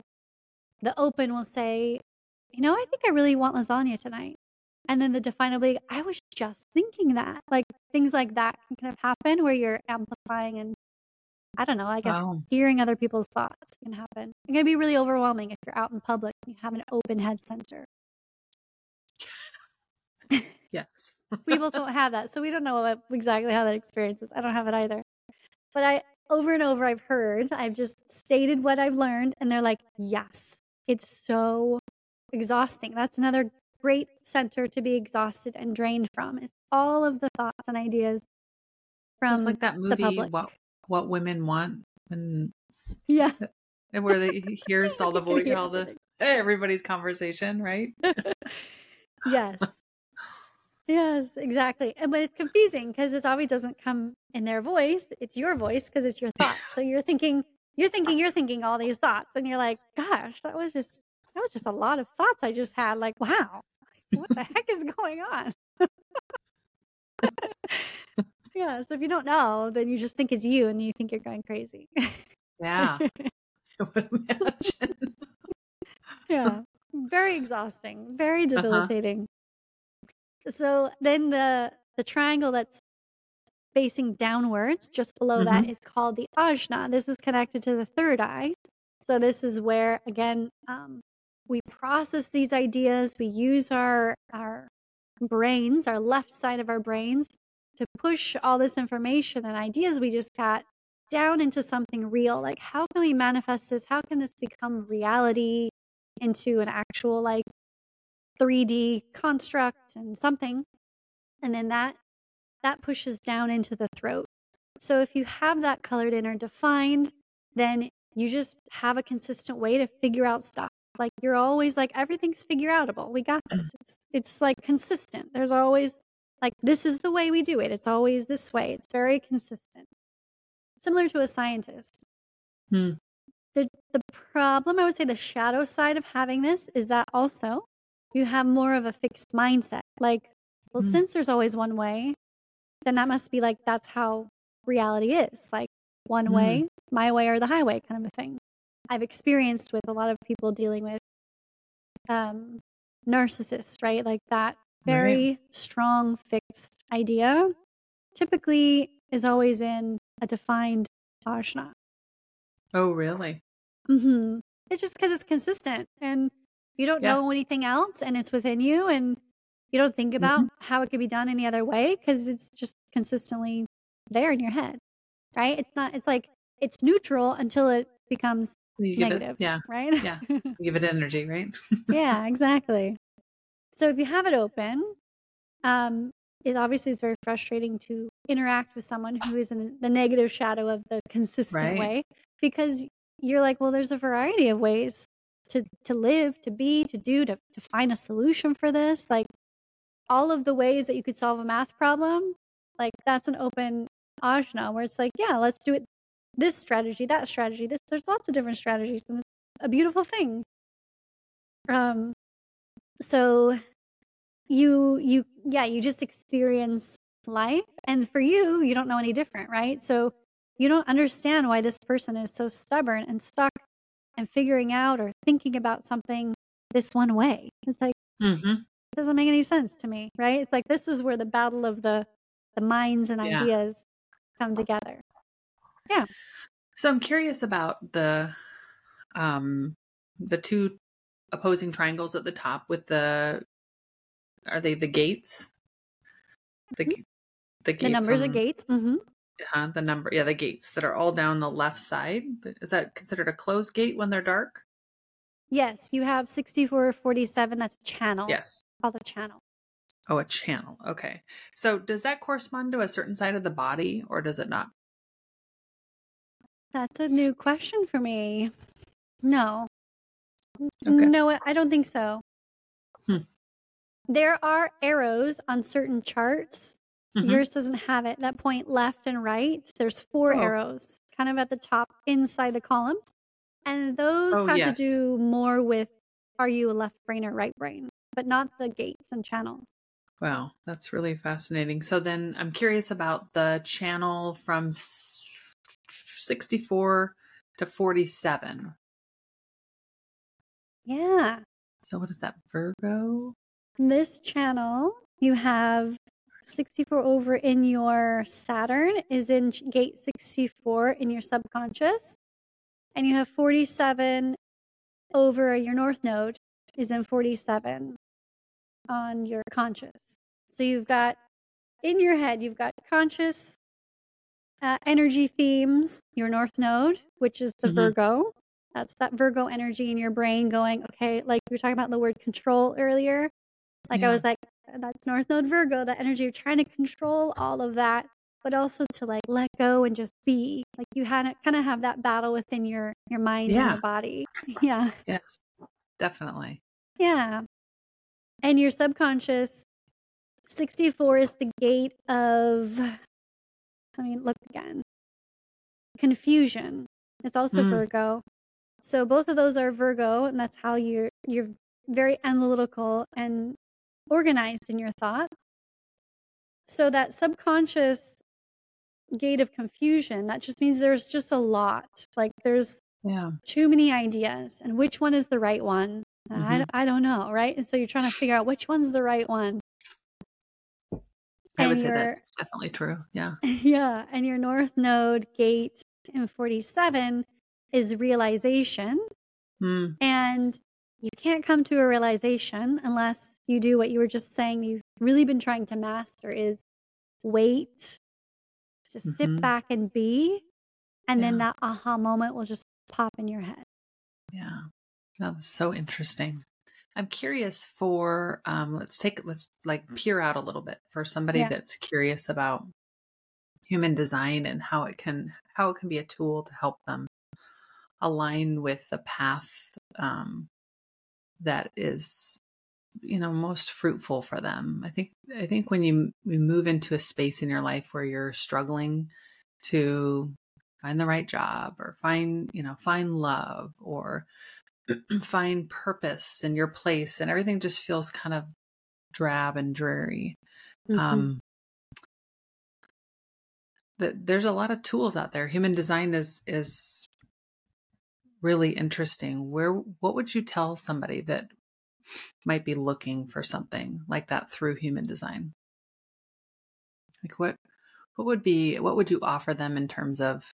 the open will say, you know, I think I really want lasagna tonight. And then the be, I was just thinking that. Like things like that can kind of happen where you're amplifying and I don't know, I guess Wow. hearing other people's thoughts can happen. It can be really overwhelming if you're out in public and you have an open head center. Yes. we both don't have that. So we don't know what, exactly how that experience is. I don't have it either. But I, over and over, I've heard, I've just stated what I've learned, and they're like, yes, it's so exhausting. That's another great center to be exhausted and drained from is all of the thoughts and ideas from It's like that the movie public. what what women want and Yeah. and where they hears all the voice all the everybody's conversation, right? yes. Yes, exactly. And but it's confusing because it always doesn't come in their voice. It's your voice because it's your thoughts. So you're thinking, you're thinking, you're thinking all these thoughts, and you're like, gosh, that was just that was just a lot of thoughts I just had. Like, wow, what the heck is going on? yeah. So if you don't know, then you just think it's you, and you think you're going crazy. Yeah. I would imagine. yeah very exhausting very Uh-huh. So then the the triangle that's facing downwards just below that is called the ajna. This is connected to the third eye. So this is where again um, we process these ideas. We use our our brains our left side of our brains to push all this information and ideas we just got down into something real. Like how can we manifest this? How can this become reality into an actual like 3D construct and something. And then that that pushes down into the throat. So if you have that colored in or defined, then you just have a consistent way to figure out stuff. Like you're always like everything's figure outable. We got this. It's it's like consistent. There's always like this is the way we do it. It's always this way. It's very consistent. Similar to a scientist. Hmm. The the problem I would say the shadow side of having this is that also you have more of a fixed mindset. Like, well, Hmm. since there's always one way, then that must be like that's how reality is. Like one Hmm. way, my way or the highway kind of a thing. I've experienced with a lot of people dealing with um narcissists, right? Like that very strong fixed idea typically is always in a defined ajna. Oh, really? hmm It's just because it's consistent and you don't Yeah. know anything else and it's within you and you don't think about how it could be done any other way because it's just consistently there in your head, right? It's not, it's like it's neutral until it becomes negative, It, yeah. right? Yeah. Give it energy, right? yeah, exactly. So if you have it open, um, it obviously is very frustrating to interact with someone who is in the negative shadow of the consistent Right. way because you're like, well, there's a variety of ways to to live, to be, to do, to to find a solution for this. Like all of the ways that you could solve a math problem, like that's an open ajna where it's like, yeah, let's do it this strategy, that strategy. This there's lots of different strategies and a beautiful thing. Um so you you yeah you just experience life and for you you don't know any different right so you don't understand why this person is so stubborn and stuck and figuring out or thinking about something this one way it's like Mm-hmm. it doesn't make any sense to me right it's like this is where the battle of the the minds and Yeah. ideas come together Yeah. So I'm curious about the um the two opposing triangles at the top with the are they the gates? The g- the gates the numbers on- of gates hmm uh, the number yeah the gates that are all down the left side. Is that considered a closed gate when they're dark? yes you have 64 47 that's a channel Yes. called a channel Oh, a channel. Okay. So does that correspond to a certain side of the body or does it not? That's a new question for me. No. Okay. No, I don't think so. Hmm. There are arrows on certain charts. Mhm. Yours doesn't have it. That point left and right. There's four Oh. arrows kind of at the top inside the columns. And those Oh, have yes. to do more with are you a left brain or right brain, but not the gates and channels. Wow, that's really fascinating. So then I'm curious about the channel from 64 to 47. Yeah. So what is that? Virgo? This channel, you have 64 over in your Saturn is in gate 64 in your subconscious. And you have 47 over your north node is in 47 on your conscious. So you've got in your head, you've got conscious uh, energy themes, your north node, which is the Mhm. Virgo. That's that Virgo energy in your brain going, okay, like we were talking about the word control earlier. Like Yeah. I was like, that's North Node Virgo, that energy of trying to control all of that, but also to like let go and just be. Like you had kind of have that battle within your your mind and your body. Yeah. Yes, definitely. Yeah. And your subconscious 64 is the gate of I mean, look again. Confusion. It's also Mm. Virgo. So both of those are Virgo, and that's how you're you're very analytical and organized in your thoughts. So that subconscious gate of confusion, that just means there's just a lot. Like there's Yeah. too many ideas and which one is the right one And I, don't- I don't know right and so you're trying to figure out which one's the right one I would And say that's definitely true. Yeah. yeah and your north node gate in 47 is realization Mm, and you can't come to a realization unless you do what you were just saying you've really been trying to master is wait just Mhm. sit back and be and then that aha moment will just pop in your head yeah. That's so interesting. I'm curious for um let's take let's like peer out a little bit for somebody Yeah. that's curious about human design and how it can how it can be a tool to help them align with the path um that is you know most fruitful for them. I think I think when you we move into a space in your life where you're struggling to find the right job or find you know find love or find purpose in your place and everything just feels kind of drab and dreary Mhm. um that there's a lot of tools out there human design is is really interesting where what would you tell somebody that might be looking for something like that through human design like what what would be what would you offer them in terms of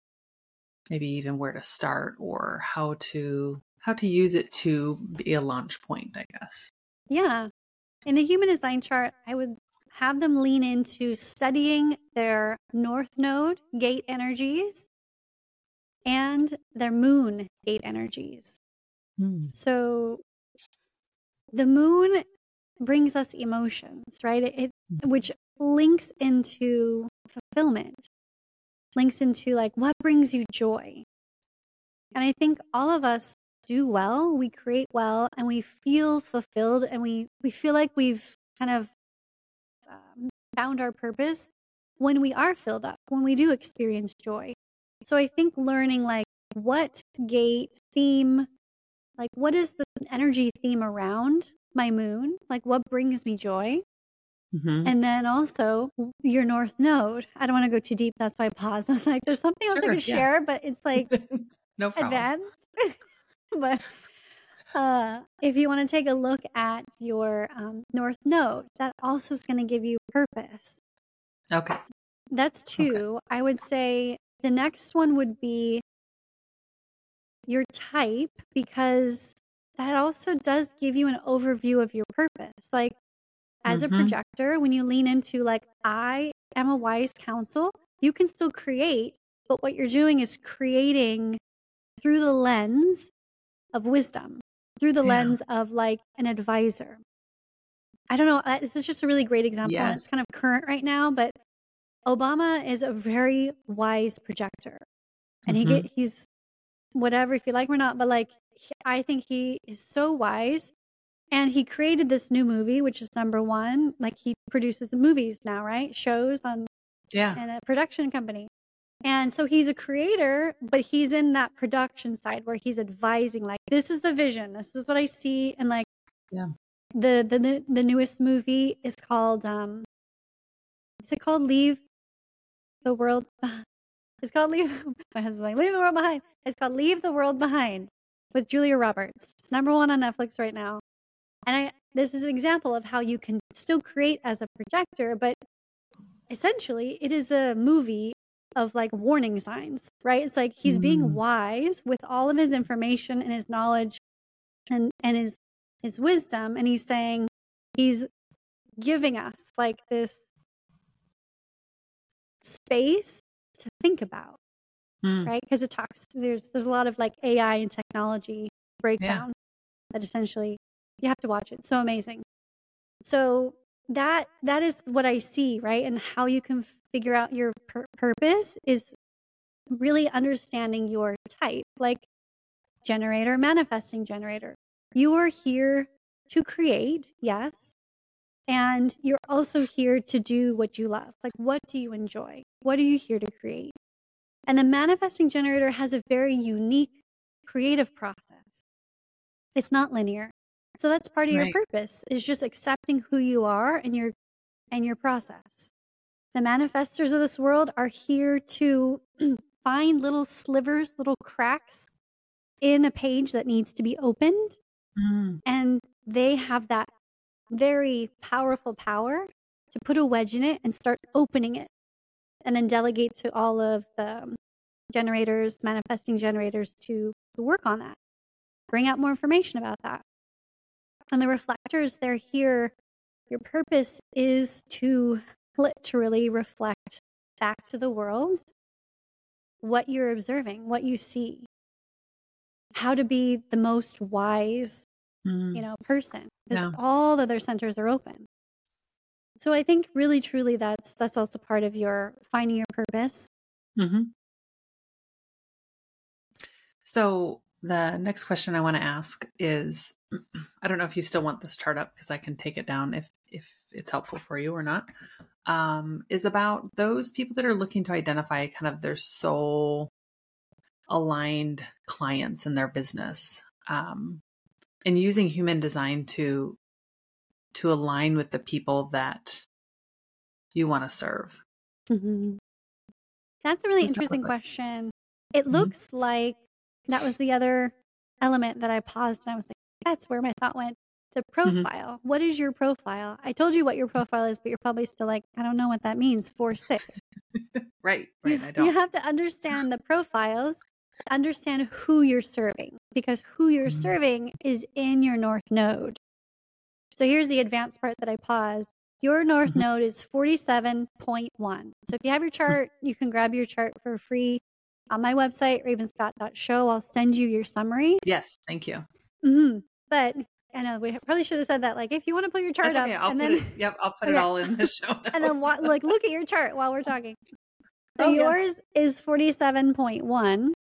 maybe even where to start or how to how to use it to be a launch point i guess Yeah. In the human design chart, I would have them lean into studying their north node gate energies and their moon gate energies. Hmm. So the moon brings us emotions, right? It, it which links into fulfillment, links into like what brings you joy. And I think all of us do well, we create well, and we feel fulfilled, and we we feel like we've kind of um, found our purpose when we are filled up, when we do experience joy. So I think learning like what gate theme, like what is the energy theme around my moon, like what brings me joy. Mhm. And then also your north node. I don't want to go too deep. That's why I paused. I was like, there's something else I Sure, could yeah. share, but it's like no problem. advanced. but uh, if you want to take a look at your um, north node, that also is going to give you purpose. Okay. That's two. I would say the next one would be your type because that also does give you an overview of your purpose. Like as a Mhm. projector, when you lean into like I am a wise counsel, you can still create, but what you're doing is creating through the lens of wisdom, through the Yeah. lens of like an advisor. I don't know. This is just a really great example. and It's kind of current right now, but Obama is a very wise projector, and he Mhm. get he's whatever if you like him or not, but like he- I think he is so wise, and he created this new movie, which is number one. Like he produces the movies now, right? Shows on Yeah. and a production company. And so he's a creator, but he's in that production side where he's advising, like, this is the vision, this is what I see, and like, Yeah. The the the, the newest movie is called um, is it called Leave the World? It's called Leave. My husband's like, Leave the World Behind. It's called Leave the World Behind with Julia Roberts. It's number one on Netflix right now. And I this is an example of how you can still create as a projector, but essentially it is a movie of like warning signs, right? It's like he's Mm. being wise with all of his information and his knowledge and and his his wisdom and he's saying he's giving us like this space to think about, Mm. right? Because it talks there's there's a lot of like AI and technology breakdown that essentially you have to watch it. So amazing. So that that is what I see, right? And how you can figure out your pur- purpose is really understanding your type, like generator, manifesting generator. You are here to create, yes. And you're also here to do what you love. Like, what do you enjoy? What are you here to create? And the manifesting generator has a very unique creative process. It's not linear. So that's part of your purpose is just accepting who you are and your and your process. The manifestors of this world are here to find little slivers, little cracks in a page that needs to be opened Mm. and they have that very powerful power to put a wedge in it and start opening it and then delegate to all of the um, generators manifesting generators to, to work on that bring out more information about that. And the reflectors they're here. Your purpose is to literally reflect back to the world what you're observing what you see. How to be the most wise Mm. you know person because Yeah. all the other centers are open so i think really truly that's that's also part of your finding your purpose hmm So the next question I want to ask is, I don't know if you still want this chart up because I can take it down if if it's helpful for you or not. Um, is about those people that are looking to identify kind of their soul aligned clients in their business, um, and using human design to to align with the people that you want to serve. Mm-hmm. That's a really interesting question. It Mhm. looks like that was the other element that I paused and I was like, that's where my thought went. The Mm-hmm. profile. What is your profile? I told you what your profile is, but you're probably still like, I don't know what that means. Four six. Right, right. I don't. you have to understand the profiles, understand who you're serving, because who you're Mhm. serving is in your north node. So here's the advanced part that I paused. Your north Mhm. node is 47.1. So if you have your chart, you can grab your chart for free on my website, ravenscott.show. I'll send you your summary. Yes, thank you. hmm But I know we probably should have said that. Like, if you want to put your chart That's okay. up, I'll and put then it. Yep, I'll put it all in the show notes. and then like look at your chart while we're talking. So Oh, yeah. yours is 47.1.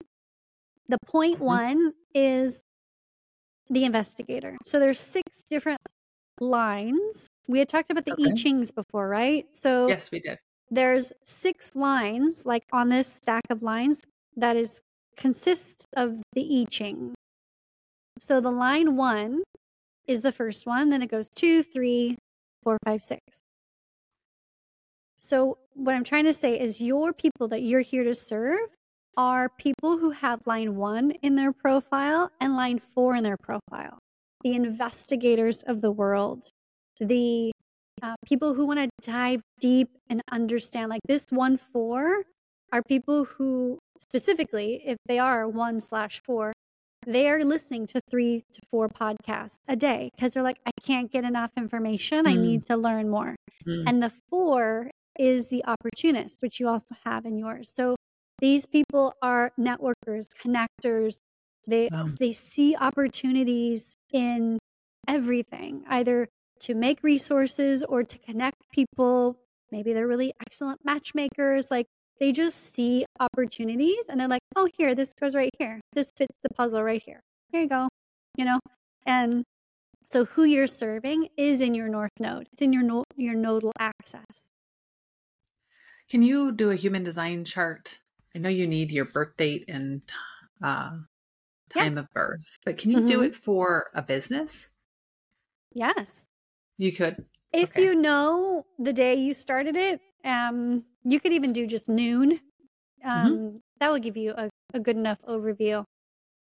The Mhm. one is the investigator. So there's six different lines. We had talked about the I Chings before, right? So Yes, we did. there's six lines like on this stack of lines that is consists of the I Ching. So the line one is the first one. Then it goes two, three, four, five, six. So, what I'm trying to say is your people that you're here to serve are people who have line one in their profile and line four in their profile. The investigators of the world, the uh, people who want to dive deep and understand. Like this one four are people who, specifically, if they are one slash four, they are listening to three to four podcasts a day because they're like, I can't get enough information. Mm. I need to learn more. Mm. And the four is the opportunist, which you also have in yours. So these people are networkers, connectors. They wow. they see opportunities in everything, either to make resources or to connect people. Maybe they're really excellent matchmakers. Like they just see opportunities and they're like, oh, here, this goes right here. This fits the puzzle right here. Here you go. You know, and so who you're serving is in your north node. It's in your no- your nodal axis. Can you do a human design chart? I know you need your birth date and uh, time yeah. of birth, but can you mm-hmm. do it for a business? Yes. You could. If okay. you know the day you started it, um, you could even do just noon. Um, mm-hmm. That will give you a, a good enough overview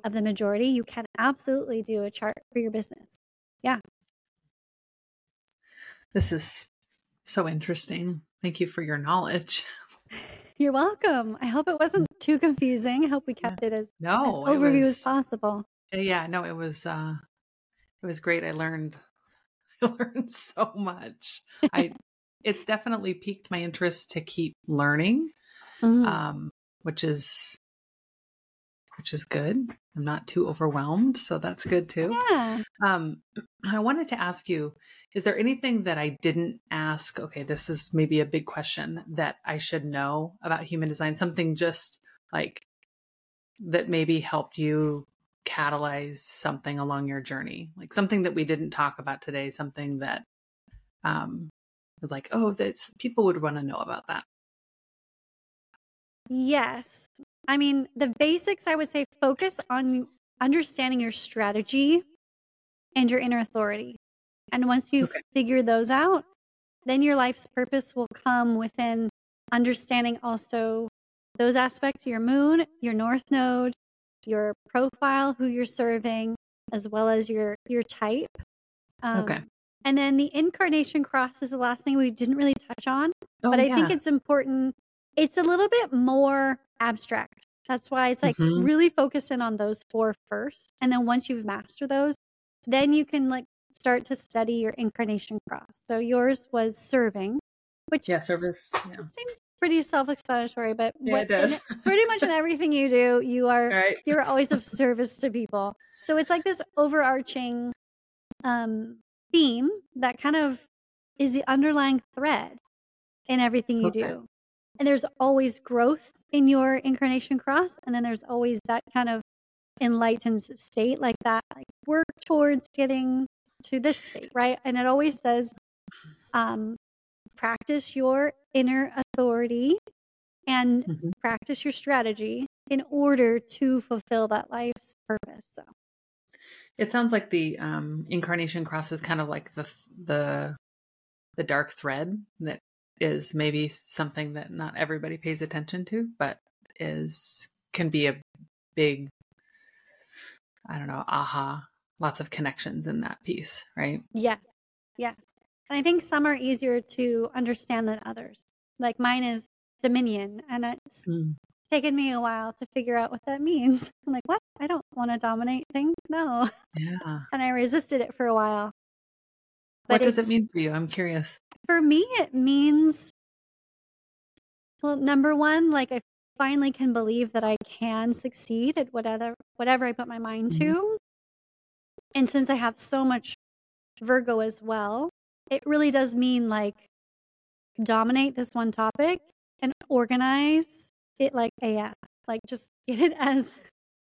of the majority. You can absolutely do a chart for your business. Yeah. This is so interesting. Thank you for your knowledge. You're welcome. I hope it wasn't too confusing. I hope we kept it as, no, as overview was, as possible. Yeah, no, it was uh it was great. I learned I learned so much. I it's definitely piqued my interest to keep learning. Mm-hmm. Um, which is which is good. I'm not too overwhelmed, so that's good too. Yeah. Um, I wanted to ask you: Is there anything that I didn't ask? Okay, this is maybe a big question that I should know about human design. Something just like that maybe helped you catalyze something along your journey, like something that we didn't talk about today. Something that um, like, oh, that's people would want to know about that. Yes. I mean, the basics I would say focus on understanding your strategy and your inner authority. And once you okay. figure those out, then your life's purpose will come within understanding also those aspects your moon, your north node, your profile, who you're serving, as well as your your type. Um, okay. And then the incarnation cross is the last thing we didn't really touch on, oh, but I yeah. think it's important. It's a little bit more abstract. That's why it's like mm-hmm. really focus in on those four first. And then once you've mastered those, then you can like start to study your incarnation cross. So yours was serving, which yeah, service yeah. seems pretty self-explanatory, but yeah, what, it does. pretty much in everything you do, you are right. you're always of service to people. So it's like this overarching um theme that kind of is the underlying thread in everything you okay. do. And there's always growth in your incarnation cross. And then there's always that kind of enlightened state, like that, like work towards getting to this state, right? And it always says, um, practice your inner authority and mm-hmm. practice your strategy in order to fulfill that life's purpose. So it sounds like the um, incarnation cross is kind of like the the the dark thread that is maybe something that not everybody pays attention to, but is can be a big I don't know, aha, lots of connections in that piece, right? Yeah. Yes. And I think some are easier to understand than others. Like mine is Dominion and it's mm taken me a while to figure out what that means. I'm like, what? I don't want to dominate things. No. Yeah. And I resisted it for a while. But what does it mean for you? I'm curious. For me, it means, well, number one, like I finally can believe that I can succeed at whatever whatever I put my mind mm-hmm. to. And since I have so much Virgo as well, it really does mean like dominate this one topic and organize it like AF. Like just get it as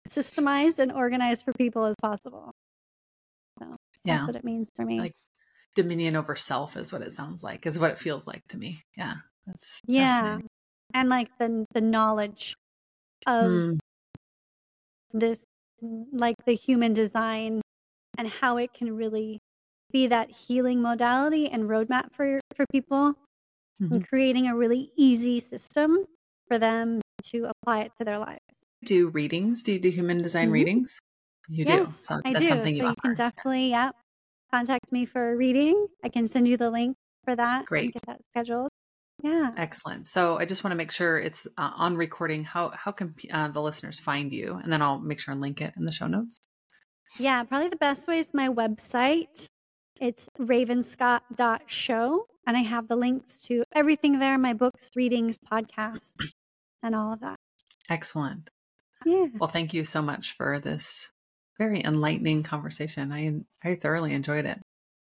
systemized and organized for people as possible. So yeah. that's what it means for me. Like dominion over self is what it sounds like, is what it feels like to me. Yeah. That's yeah. And like the the knowledge of mm. this like the human design and how it can really be that healing modality and roadmap for for people mm-hmm. and creating a really easy system for them to apply it to their lives. Do readings? Do you do human design mm-hmm. readings? You yes, do. So I do. so you, you can definitely, yeah, contact me for a reading. I can send you the link for that. Great. get that scheduled. Yeah. Excellent. So I just want to make sure it's uh, on recording. How how can uh, the listeners find you? And then I'll make sure and link it in the show notes. Yeah, probably the best way is my website. It's ravenscott.show. And I have the links to everything there my books, readings, podcasts, and all of that. Excellent. Yeah. Well, thank you so much for this very enlightening conversation. I I thoroughly enjoyed it.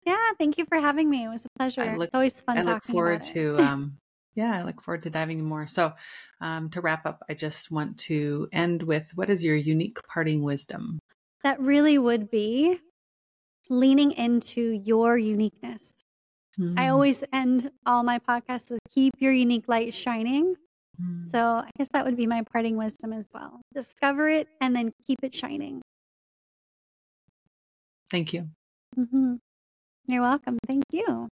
Yeah, thank you for having me. It was a pleasure. Look, it's always fun. I look forward to um, yeah, I look forward to diving in more. So, um, to wrap up, I just want to end with what is your unique parting wisdom? That really would be leaning into your uniqueness. Mm. I always end all my podcasts with keep your unique light shining. Mm. So, I guess that would be my parting wisdom as well. Discover it and then keep it shining. Thank you. Mm-hmm. You're welcome. Thank you.